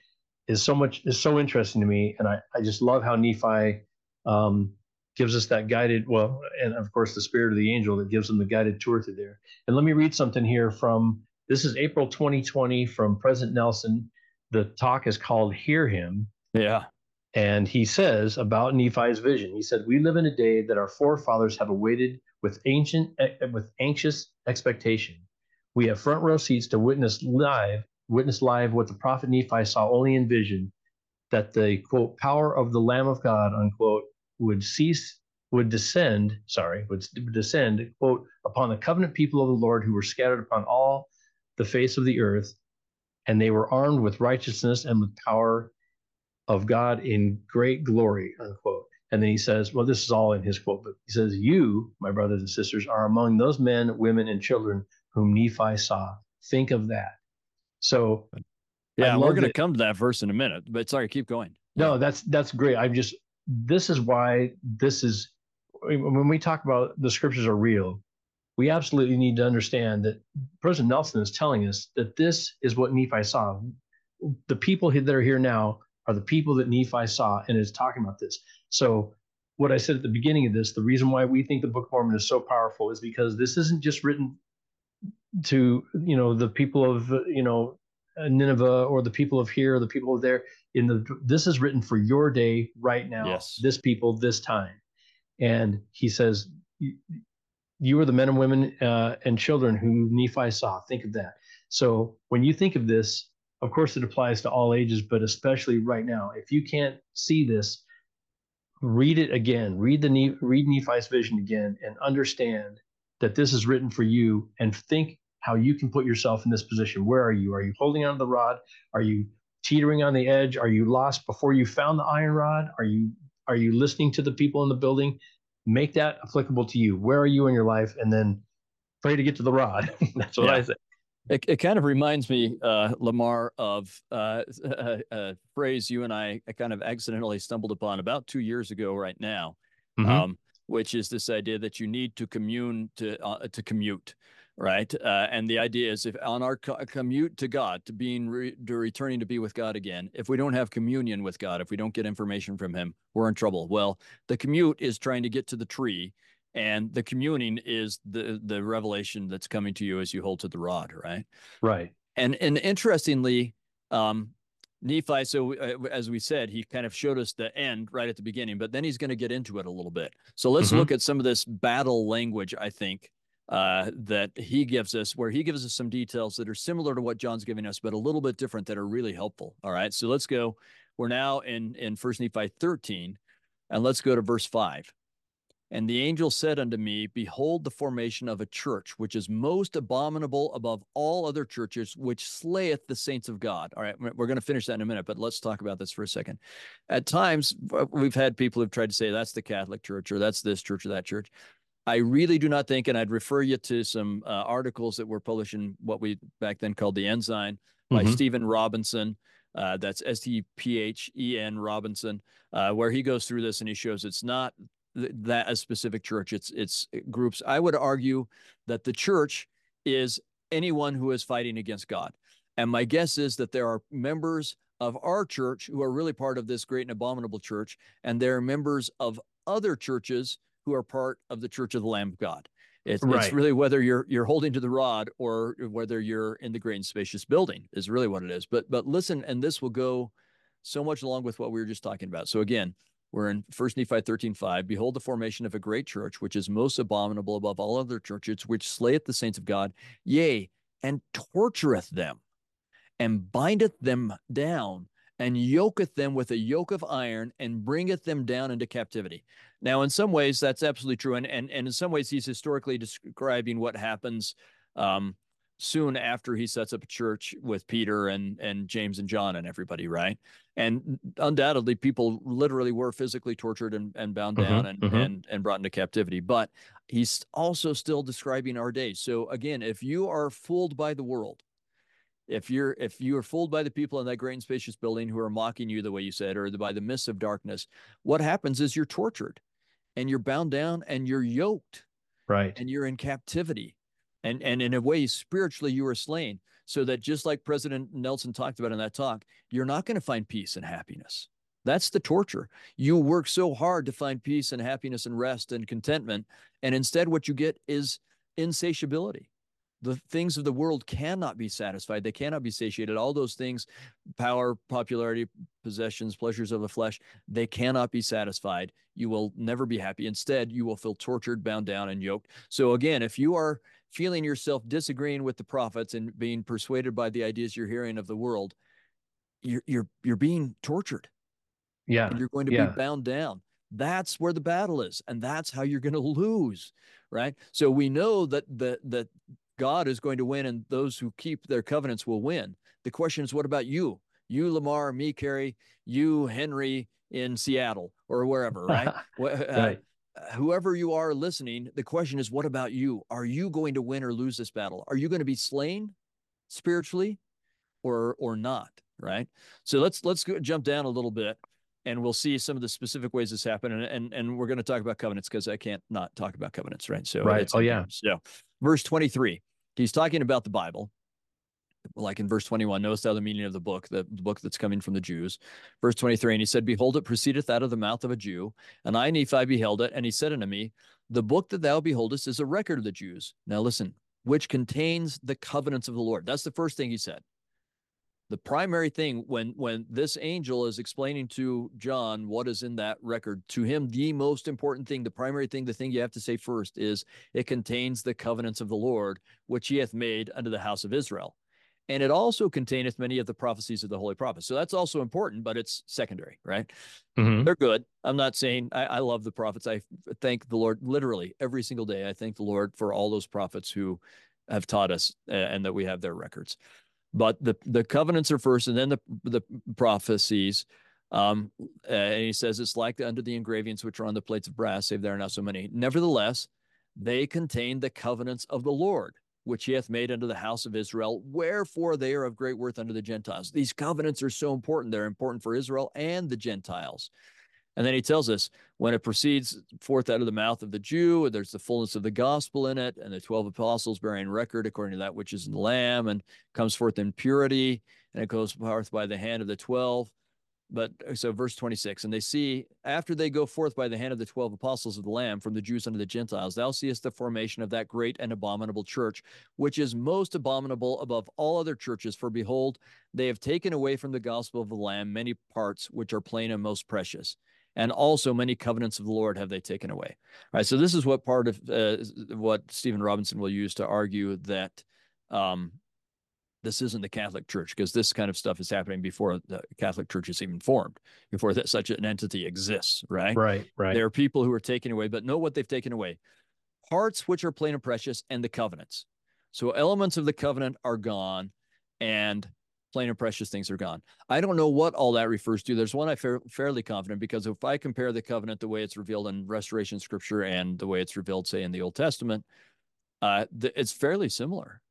is so much is so interesting to me, and I I just love how Nephi um, gives us that guided well, and of course the spirit of the angel that gives them the guided tour through there. And let me read something here from this is April 2020 from President Nelson. The talk is called "Hear Him." yeah And he says about Nephi's vision, he said, We live in a day that our forefathers have awaited with ancient eh, with anxious expectation. We have front row seats to witness live, witness live what the prophet Nephi saw only in vision, that the quote power of the Lamb of God, unquote, would cease, would descend, sorry, would descend, quote, upon the covenant people of the Lord who were scattered upon all the face of the earth, and they were armed with righteousness and with power of God in great glory, unquote. And then he says, well, this is all in his quote, but he says, You, my brothers and sisters, are among those men, women, and children whom Nephi saw. Think of that. So, yeah we're going to come to that verse in a minute but sorry keep going no, that's that's great. I'm just this is why this is when we talk about the scriptures are real. We absolutely need to understand that President Nelson is telling us that this is what Nephi saw. The people that are here now are the people that Nephi saw and is talking about this. So, what I said at the beginning of this, the reason why we think the Book of Mormon is so powerful is because this isn't just written to you know the people of you know Nineveh or the people of here or the people of there. In the this is written for your day right now. Yes. This people, this time, and he says you are the men and women uh, and children who Nephi saw. Think of that. So when you think of this, of course, it applies to all ages, but especially right now. If you can't see this, read it again. Read the read Nephi's vision again, and understand that this is written for you. And think how you can put yourself in this position. Where are you? Are you holding onto the rod? Are you teetering on the edge? Are you lost before you found the iron rod? Are you are you listening to the people in the building? Make that applicable to you. Where are you in your life? And then pray to get to the rod. *laughs* That's what yeah. I say. It, it kind of reminds me, uh, Lamar, of uh, a, a, phrase you and I kind of accidentally stumbled upon about two years ago, right now, mm-hmm. um, which is this idea that you need to commune to uh, to commute right? Uh, and the idea is if on our co- commute to God, to being re- to returning to be with God again, if we don't have communion with God, if we don't get information from Him, we're in trouble. Well, the commute is trying to get to the tree, and the communing is the the revelation that's coming to you as you hold to the rod, right? Right. And and interestingly, um, Nephi, so uh, as we said, he kind of showed us the end right at the beginning, but then he's going to get into it a little bit. So let's mm-hmm. look at some of this battle language, I think, uh, that he gives us, where he gives us some details that are similar to what John's giving us, but a little bit different that are really helpful. All right, so let's go. We're now in in First Nephi 13, and let's go to verse five. And the angel said unto me, Behold, the formation of a church, which is most abominable above all other churches, which slayeth the saints of God. All right, we're going to finish that in a minute, but let's talk about this for a second. At times, we've had people who've tried to say that's the Catholic Church or that's this church or that church. I really do not think, and I'd refer you to some uh, articles that were published in what we back then called the Ensign by mm-hmm. Stephen Robinson. Uh, that's S T P H E N Robinson, uh, where he goes through this and he shows it's not th- that a specific church. It's it's groups. I would argue that the church is anyone who is fighting against God, and my guess is that there are members of our church who are really part of this great and abominable church, and there are members of other churches who are part of the Church of the Lamb of God. It's, right. it's really whether you're you're holding to the rod or whether you're in the great and spacious building is really what it is. But but listen, and this will go so much along with what we were just talking about. So again, we're in First Nephi 13, 5. Behold the formation of a great church, which is most abominable above all other churches, which slayeth the saints of God, yea, and tortureth them, and bindeth them down, and yoketh them with a yoke of iron, and bringeth them down into captivity. Now, in some ways, that's absolutely true, and and and in some ways, he's historically describing what happens um, soon after he sets up a church with Peter and and James and John and everybody, right? And undoubtedly, people literally were physically tortured and, and bound mm-hmm, down and, mm-hmm. and and brought into captivity. But he's also still describing our days. So again, if you are fooled by the world, if you're if you are fooled by the people in that great and spacious building who are mocking you the way you said, or by the mists of darkness, what happens is you're tortured and you're bound down and you're yoked. Right. And you're in captivity. And and in a way, spiritually, you are slain. So that just like President Nelson talked about in that talk, you're not going to find peace and happiness. That's the torture. You work so hard to find peace and happiness and rest and contentment. And instead, what you get is insatiability the things of the world cannot be satisfied they cannot be satiated all those things power popularity possessions pleasures of the flesh they cannot be satisfied. You will never be happy. Instead you will feel tortured bound down and yoked. So again if you are feeling yourself disagreeing with the prophets and being persuaded by the ideas you're hearing of the world you're you're you're being tortured. Yeah and you're going to yeah. be bound down. That's where the battle is and that's how you're going to lose right? So we know that the that God is going to win and those who keep their covenants will win. The question is, what about you? You, Lamar, me, Kerry, you, Henry in Seattle or wherever, right? *laughs* right. Uh, whoever you are listening, the question is, what about you? Are you going to win or lose this battle? Are you going to be slain spiritually or or not? Right. So let's let's go, jump down a little bit. and we'll see some of the specific ways this happened. And and, and we're going to talk about covenants because I can't not talk about covenants, right? So right. Oh yeah. So verse 23, he's talking about the Bible. Like in verse 21, notice how the meaning of the book, the, the book that's coming from the Jews. Verse 23, and he said, Behold, it proceedeth out of the mouth of a Jew. And I, Nephi, beheld it. And he said unto me, The book that thou beholdest is a record of the Jews. Now listen, which contains the covenants of the Lord. That's the first thing he said the primary thing when when this angel is explaining to John what is in that record to him the most important thing the primary thing the thing you have to say first is it contains the covenants of the Lord which he hath made unto the house of Israel. And it also containeth many of the prophecies of the holy prophets. So that's also important but it's secondary right? Mm-hmm. they're good. I'm not saying I, I love the prophets. I thank the lord literally every single day i thank the lord for all those prophets who have taught us and that we have their records but the the covenants are first, and then the the prophecies. Um, and he says it's like under the engravings which are on the plates of brass, save there are not so many. Nevertheless, they contain the covenants of the Lord, which he hath made unto the house of Israel. Wherefore they are of great worth unto the Gentiles. These covenants are so important; they're important for Israel and the Gentiles. And then he tells us when it proceeds forth out of the mouth of the Jew, there's the fullness of the gospel in it, and the 12 apostles bearing record according to that which is in the Lamb, and comes forth in purity, and it goes forth by the hand of the 12. But uh, so, verse 26, and they see after they go forth by the hand of the 12 apostles of the Lamb from the Jews unto the Gentiles, thou seest the formation of that great and abominable church, which is most abominable above all other churches. For behold, they have taken away from the gospel of the Lamb many parts which are plain and most precious and also many covenants of the Lord have they taken away. All right, so this is what part of uh, what Stephen Robinson will use to argue that um, this isn't the Catholic Church because this kind of stuff is happening before the Catholic Church is even formed, before that such an entity exists. Right, right, right. There are people who are taken away, but know what they've taken away: parts which are plain and precious, and the covenants. So elements of the covenant are gone, and plain and precious things are gone. I don't know what all that refers to. There's one I am fairly confident because if I compare the covenant the way it's revealed in Restoration Scripture and the way it's revealed, say, in the Old Testament, uh, the, it's fairly similar.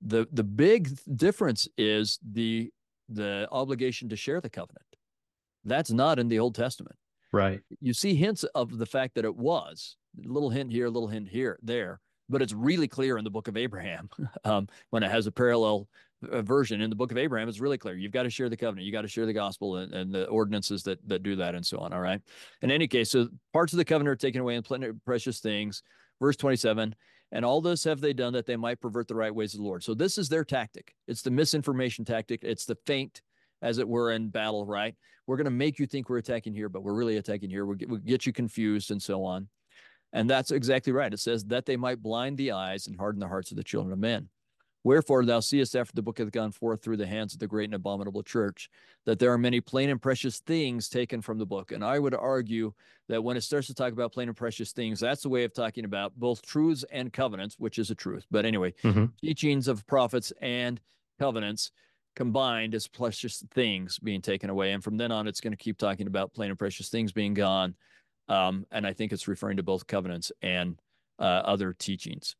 the The big difference is the the obligation to share the covenant. That's not in the Old Testament. Right. You see hints of the fact that it was a little hint here, a little hint here, there, but it's really clear in the book of Abraham *laughs* um, when it has a parallel version in the book of Abraham. It's really clear. You've got to share the covenant. You got to share the gospel and, and, the ordinances that that do that and so on. All right. In any case, so parts of the covenant are taken away and plenty of precious things. Verse 27, and all this have they done that they might pervert the right ways of the Lord. So this is their tactic. It's the misinformation tactic. It's the feint, as it were, in battle, right? We're going to make you think we're attacking here, but we're really attacking here. We'll get, we'll get you confused and so on. And that's exactly right. It says that they might blind the eyes and harden the hearts of the children of men. Wherefore thou seest after the book hath gone forth through the hands of the great and abominable church, that there are many plain and precious things taken from the book. And I would argue that when it starts to talk about plain and precious things, that's the way of talking about both truths and covenants, which is a truth. But anyway, mm-hmm. teachings of prophets and covenants combined as precious things being taken away. And from then on, it's going to keep talking about plain and precious things being gone um, and I think it's referring to both covenants and uh, other teachings.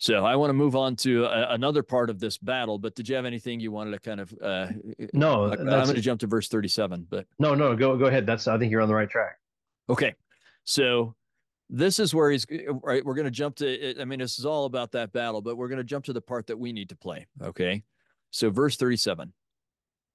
So I want to move on to a, another part of this battle, but did you have anything you wanted to kind of? Uh, no, I'm going to jump to verse 37, but no, no, go go ahead. That's I think you're on the right track. Okay, so this is where he's right. We're going to jump to. I mean, this is all about that battle, but we're going to jump to the part that we need to play. Okay, so verse 37.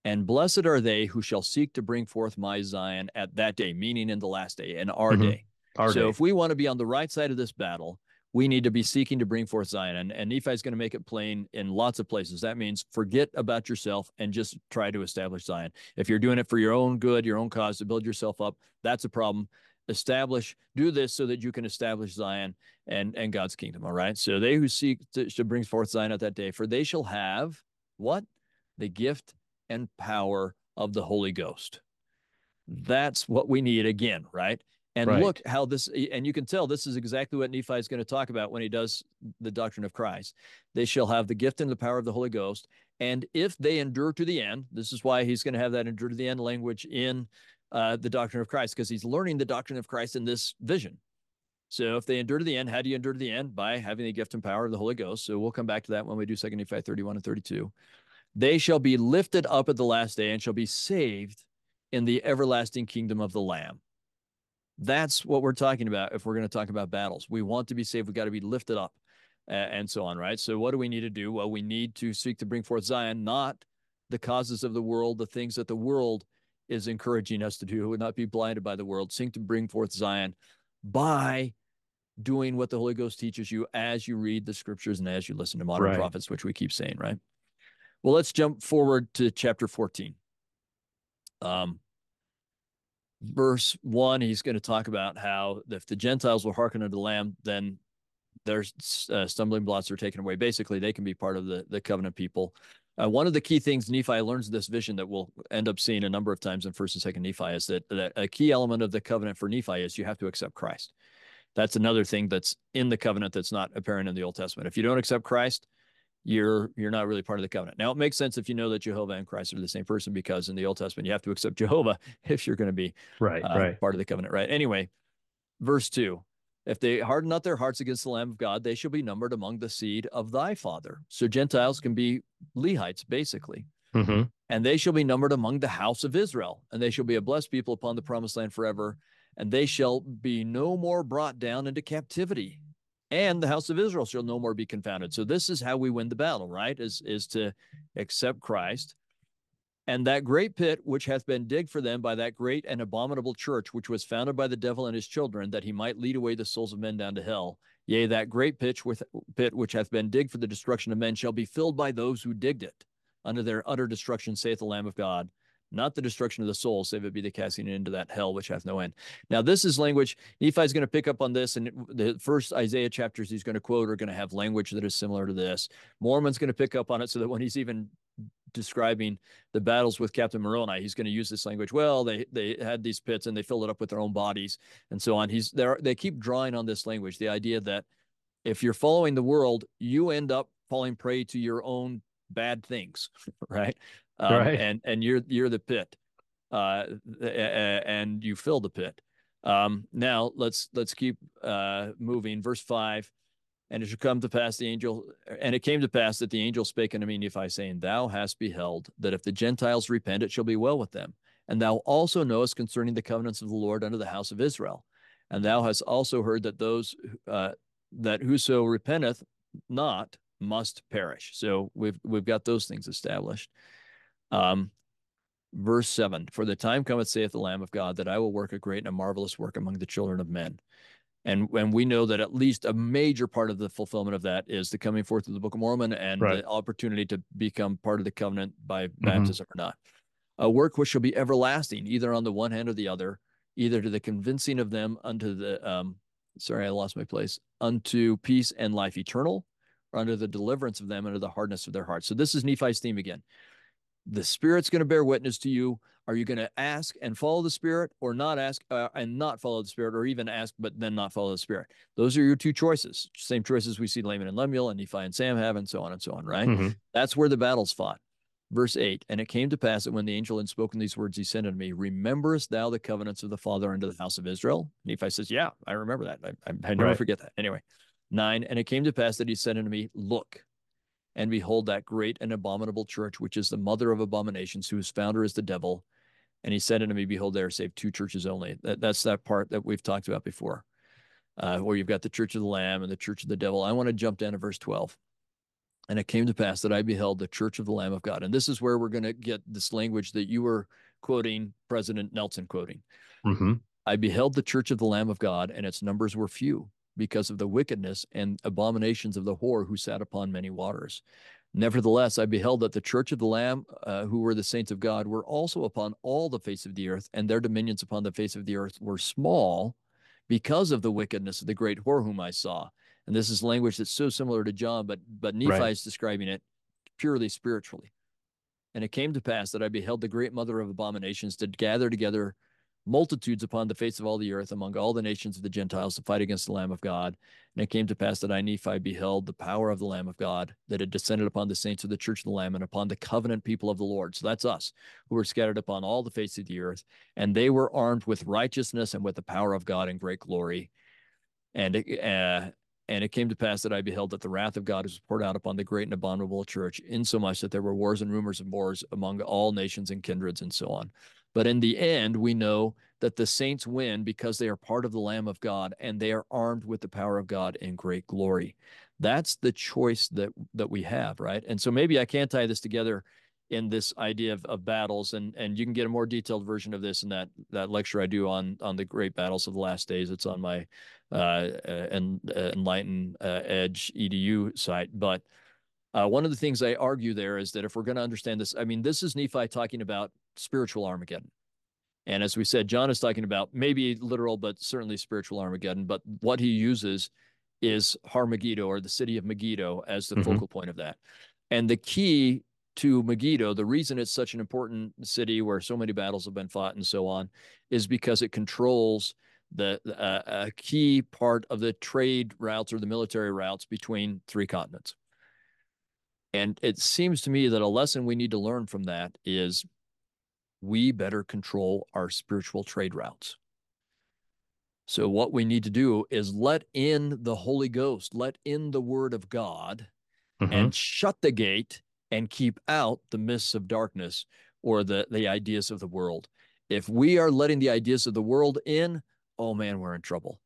And blessed are they who shall seek to bring forth my Zion at that day, meaning in the last day, in our mm-hmm. day. Our so day. if we want to be on the right side of this battle, we need to be seeking to bring forth Zion. And, and Nephi is going to make it plain in lots of places. That means forget about yourself and just try to establish Zion. If you're doing it for your own good, your own cause to build yourself up, that's a problem. Establish, do this so that you can establish Zion and, and God's kingdom. All right. So they who seek to, to bring forth Zion at that day, for they shall have what? The gift and power of the Holy Ghost. That's what we need again, right? And right. look how this, and you can tell this is exactly what Nephi is going to talk about when he does the doctrine of Christ. They shall have the gift and the power of the Holy Ghost. And if they endure to the end, this is why he's going to have that endure to the end language in uh, the doctrine of Christ, because he's learning the doctrine of Christ in this vision. So if they endure to the end, how do you endure to the end? By having the gift and power of the Holy Ghost. So we'll come back to that when we do 2 Nephi 31 and 32. They shall be lifted up at the last day and shall be saved in the everlasting kingdom of the Lamb. That's what we're talking about if we're going to talk about battles. We want to be saved, we got to be lifted up uh, and so on, right? So, what do we need to do? Well, we need to seek to bring forth Zion, not the causes of the world, the things that the world is encouraging us to do, would not be blinded by the world. Seek to bring forth Zion by doing what the Holy Ghost teaches you as you read the scriptures and as you listen to modern right. prophets, which we keep saying, right? Well, let's jump forward to chapter 14. Um, verse one, he's going to talk about how if the Gentiles will hearken unto the Lamb, then their uh, stumbling blocks are taken away. Basically, they can be part of the, the covenant people. Uh, one of the key things Nephi learns this vision that we'll end up seeing a number of times in First and Second Nephi is that, that a key element of the covenant for Nephi is you have to accept Christ. That's another thing that's in the covenant that's not apparent in the Old Testament. If you don't accept Christ, you're you're not really part of the covenant. Now it makes sense if you know that Jehovah and Christ are the same person because in the Old Testament you have to accept Jehovah *laughs* if you're going to be right, uh, right. part of the covenant, right? Anyway, verse two. If they harden not their hearts against the Lamb of God, they shall be numbered among the seed of thy father. So Gentiles can be Lehites, basically. Mm-hmm. And they shall be numbered among the house of Israel, and they shall be a blessed people upon the promised land forever, and they shall be no more brought down into captivity. And the house of Israel shall no more be confounded. So this is how we win the battle, right? Is is to accept Christ and that great pit which hath been digged for them by that great and abominable church, which was founded by the devil and his children, that he might lead away the souls of men down to hell. Yea, that great pit, with, pit which hath been digged for the destruction of men shall be filled by those who digged it. Under their utter destruction, saith the Lamb of God not the destruction of the soul, save it be the casting into that hell which hath no end. Now, this is language. Nephi is going to pick up on this, and the first Isaiah chapters he's going to quote are going to have language that is similar to this. Mormon's going to pick up on it so that when he's even describing the battles with Captain Moroni, he's going to use this language. Well, they they had these pits and they filled it up with their own bodies and so on. He's there. They keep drawing on this language, the idea that if you're following the world, you end up falling prey to your own bad things, *laughs* right? Um, right. and and you're you're the pit, uh, and you fill the pit. Um, now let's let's keep uh, moving. Verse five, and it shall come to pass the angel, and it came to pass that the angel spake unto me, Nephi, saying, Thou hast beheld that if the Gentiles repent, it shall be well with them, and thou also knowest concerning the covenants of the Lord unto the house of Israel, and thou hast also heard that those uh, that whoso repenteth not must perish. So we've we've got those things established. Um, verse 7 For the time cometh, saith the Lamb of God, that I will work a great and a marvelous work among the children of men. And, and we know that at least a major part of the fulfillment of that is the coming forth of the Book of Mormon and right. the opportunity to become part of the covenant by mm-hmm. baptism or not. A work which shall be everlasting, either on the one hand or the other, either to the convincing of them unto the um, sorry, I lost my place, unto peace and life eternal, or unto the deliverance of them unto the hardness of their hearts. So this is Nephi's theme again the spirit's going to bear witness to you. Are you going to ask and follow the spirit or not ask uh, and not follow the spirit or even ask but then not follow the spirit? Those are your two choices. Same choices we see Laman and Lemuel and Nephi and Sam have and so on and so on right? Mm-hmm. that's where the battle's fought. Verse 8 and it came to pass that when the angel had spoken these words he said unto me rememberest thou the covenants of the father unto the house of Israel Nephi says yeah I remember that. I, I, I never right. forget that. Anyway 9 and it came to pass that he said unto me look and behold, that great and abominable church, which is the mother of abominations, whose founder is the devil. And he said unto me, Behold, there are saved two churches only. That, that's that part that we've talked about before, uh, where you've got the church of the Lamb and the church of the devil. I want to jump down to verse 12. And it came to pass that I beheld the church of the Lamb of God. And this is where we're going to get this language that you were quoting, President Nelson quoting. Mm-hmm. I beheld the church of the Lamb of God, and its numbers were few because of the wickedness and abominations of the whore who sat upon many waters. Nevertheless, I beheld that the church of the Lamb, uh, who were the saints of God, were also upon all the face of the earth, and their dominions upon the face of the earth were small because of the wickedness of the great whore whom I saw. And this is language that's so similar to John, but but Nephi right. is describing it purely spiritually. And it came to pass that I beheld the great mother of abominations did gather together multitudes upon the face of all the earth among all the nations of the Gentiles to fight against the Lamb of God. And it came to pass that I, Nephi, beheld the power of the Lamb of God that had descended upon the saints of the church of the Lamb and upon the covenant people of the Lord. So that's us who were scattered upon all the face of the earth. And they were armed with righteousness and with the power of God in great glory. And it, uh, and it came to pass that I beheld that the wrath of God was poured out upon the great and abominable church, insomuch that there were wars and rumors of wars among all nations and kindreds and so on. But in the end, we know that the saints win because they are part of the Lamb of God and they are armed with the power of God in great glory. That's the choice that that we have, right? And so maybe I can tie this together in this idea of, of battles and and you can get a more detailed version of this in that that lecture I do on on the great battles of the last days it's on my uh, and uh, enlighten uh, edge edu site but uh, one of the things I argue there is that if we're going to understand this I mean this is Nephi talking about spiritual Armageddon and as we said John is talking about maybe literal but certainly spiritual Armageddon but what he uses is Har Megiddo or the city of Megiddo as the mm-hmm. focal point of that and the key to Megiddo, the reason it's such an important city where so many battles have been fought and so on is because it controls the uh, a key part of the trade routes or the military routes between three continents. And it seems to me that a lesson we need to learn from that is we better control our spiritual trade routes. So, what we need to do is let in the Holy Ghost, let in the Word of God, mm-hmm. and shut the gate and keep out the mists of darkness or the, the ideas of the world. If we are letting the ideas of the world in, oh man, we're in trouble.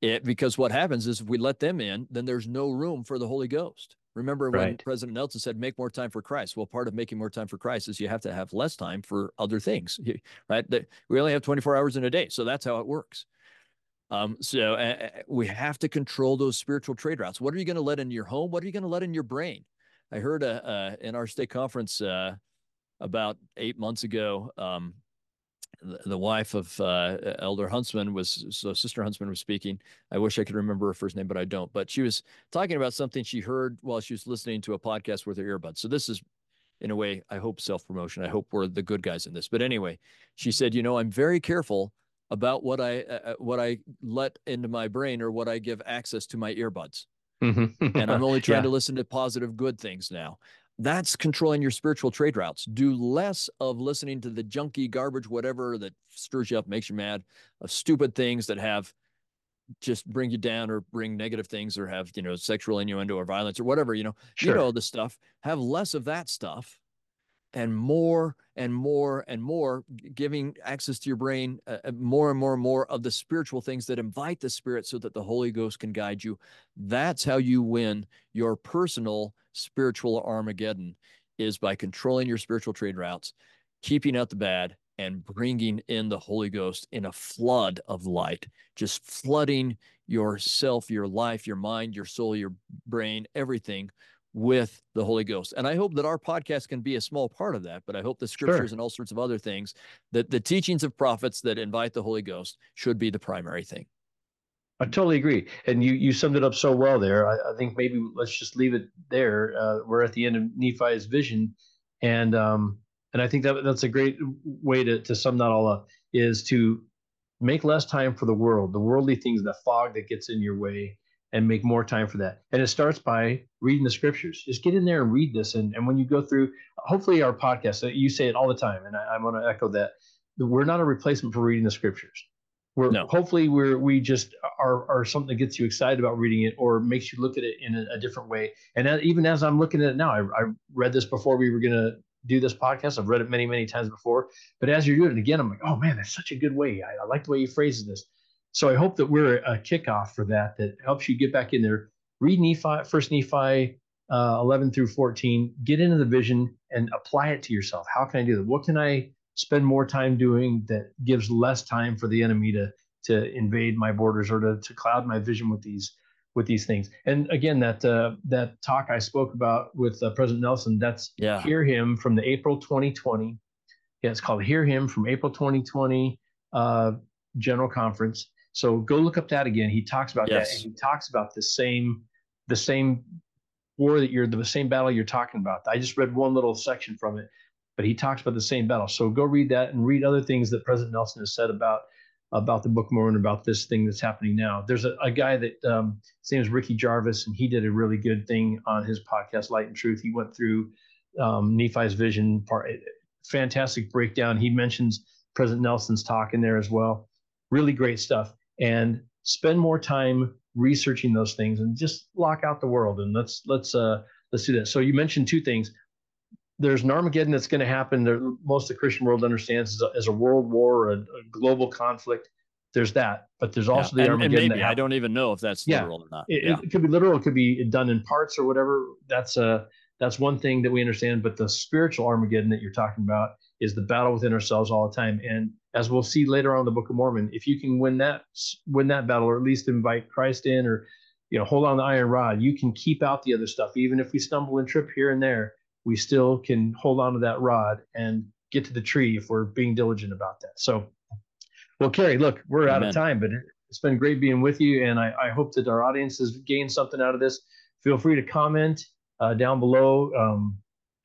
It, because what happens is if we let them in, then there's no room for the Holy Ghost. Remember when right. President Nelson said, make more time for Christ? Well, part of making more time for Christ is you have to have less time for other things, right? We only have 24 hours in a day. So that's how it works. Um, so uh, we have to control those spiritual trade routes. What are you going to let in your home? What are you going to let in your brain? I heard a, uh, in our state conference uh, about eight months ago. Um, the, wife of uh, Elder Huntsman was so Sister Huntsman was speaking. I wish I could remember her first name, but I don't. But she was talking about something she heard while she was listening to a podcast with her earbuds. So this is, in a way, I hope self promotion. I hope we're the good guys in this. But anyway, she said, you know, I'm very careful about what I uh, uh what I let into my brain or what I give access to my earbuds. Mm-hmm. and I'm only *laughs* trying yeah. to listen to positive, good things now. That's controlling your spiritual trade routes. Do less of listening to the junky garbage, whatever that stirs you up, makes you mad, of stupid things that have just bring you down or bring negative things or have, you know, sexual innuendo or violence or whatever, you know, sure. you know, the stuff. Have less of that stuff and more and more and more giving access to your brain uh, uh, more and more and more of the spiritual things that invite the spirit so that the holy ghost can guide you. That's how you win your personal spiritual armageddon is by controlling your spiritual trade routes keeping out the bad and bringing in the holy ghost in a flood of light. Just flooding yourself your life your mind your soul your brain everything with the Holy Ghost. And I hope that our podcast can be a small part of that, but I hope the scriptures sure. and all sorts of other things that the teachings of prophets that invite the Holy Ghost should be the primary thing. I totally agree. And you, you summed it up so well there. I, I think maybe let's just leave it there. Uh, we're at the end of Nephi's vision. And, um, and I think that that's a great way to, to sum that all up is to make less time for the world, the worldly things, the fog that gets in your way, and make more time for that. And it starts by reading the scriptures. Just get in there and read this. And, and when you go through, hopefully, our podcast, uh, you say it all the time, and I, I want to echo that. We're not a replacement for reading the scriptures. We're no. hopefully we're we just are are something that gets you excited about reading it or makes you look at it in a, a different way. And as, even as I'm looking at it now, I, I read this before we were gonna do this podcast. I've read it many many times before, but as you're doing it again, I'm like, oh man, that's such a good way. I, I like the way you phrase this. So I hope that we're a kickoff for that that helps you get back in there. Read Nephi, First Nephi uh, 11 through 14. Get into the vision and apply it to yourself. How can I do that? What can I spend more time doing that gives less time for the enemy to to invade my borders or to, to cloud my vision with these with these things. And again, that uh, that talk I spoke about with uh, President Nelson, that's yeah. hear him from the April 2020. Yeah, it's called Hear Him from April 2020 uh, General Conference. So go look up that again. He talks about yes. that. And he talks about the same the same war that you're the same battle you're talking about. I just read one little section from it, but he talks about the same battle. So go read that and read other things that President Nelson has said about about the Book of Mormon, about this thing that's happening now. There's a, a guy that um, his name is Ricky Jarvis, and he did a really good thing on his podcast, Light and Truth. He went through um, Nephi's vision part, fantastic breakdown. He mentions President Nelson's talk in there as well. Really great stuff and spend more time researching those things and just lock out the world and let's let's uh let's do that so you mentioned two things there's an Armageddon that's going to happen. There, most of the Christian world understands as a, as a world war, a, a, global conflict. There's that, but there's also yeah. the and, Armageddon. And maybe I don't even know if that's yeah. literal or not. It, yeah. it, could be literal. It could be done in parts or whatever. That's a that's one thing that we understand. But the spiritual Armageddon that you're talking about is the battle within ourselves all the time. And as we'll see later on in the Book of Mormon, if you can win that win that battle, or at least invite Christ in, or you know hold on the iron rod, you can keep out the other stuff. Even if we stumble and trip here and there, we still can hold on to that rod and get to the tree if we're being diligent about that. So, well, Kerry, look, we're Amen. out of time, but it's been great being with you, and I, I, hope that our audience has gained something out of this. Feel free to comment uh, down below um,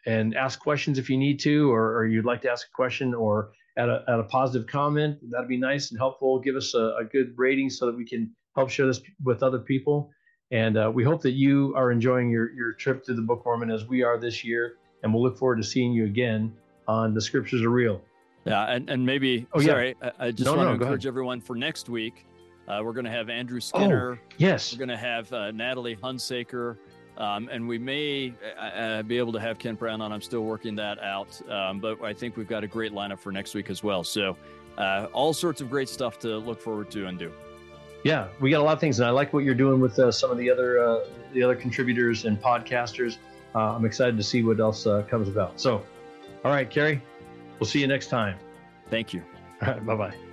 and ask questions if you need to, or, or, you'd like to ask a question, or add a, add a positive comment. That'd be nice and helpful. Give us a, a good rating so that we can help share this with other people. And uh, we hope that you are enjoying your, your trip to the Book Mormon as we are this year. And we'll look forward to seeing you again on The Scriptures Are Real. Yeah. And, and maybe, oh, sorry, yeah. I, I just no, want no, to encourage everyone for next week. Uh, we're going to have Andrew Skinner. Oh, yes. We're going to have uh, Natalie Hunsaker. Um, and we may uh, uh, be able to have Ken Brown on. I'm still working that out. Um, but I think we've got a great lineup for next week as well. So, uh, all sorts of great stuff to look forward to and do yeah, we got a lot of things, and I like what you're doing with uh, some of the other uh, the other contributors and podcasters. Uh, I'm excited to see what else uh, comes about. So, all right, Kerry, we'll see you next time. Thank you. *laughs* All right, bye bye.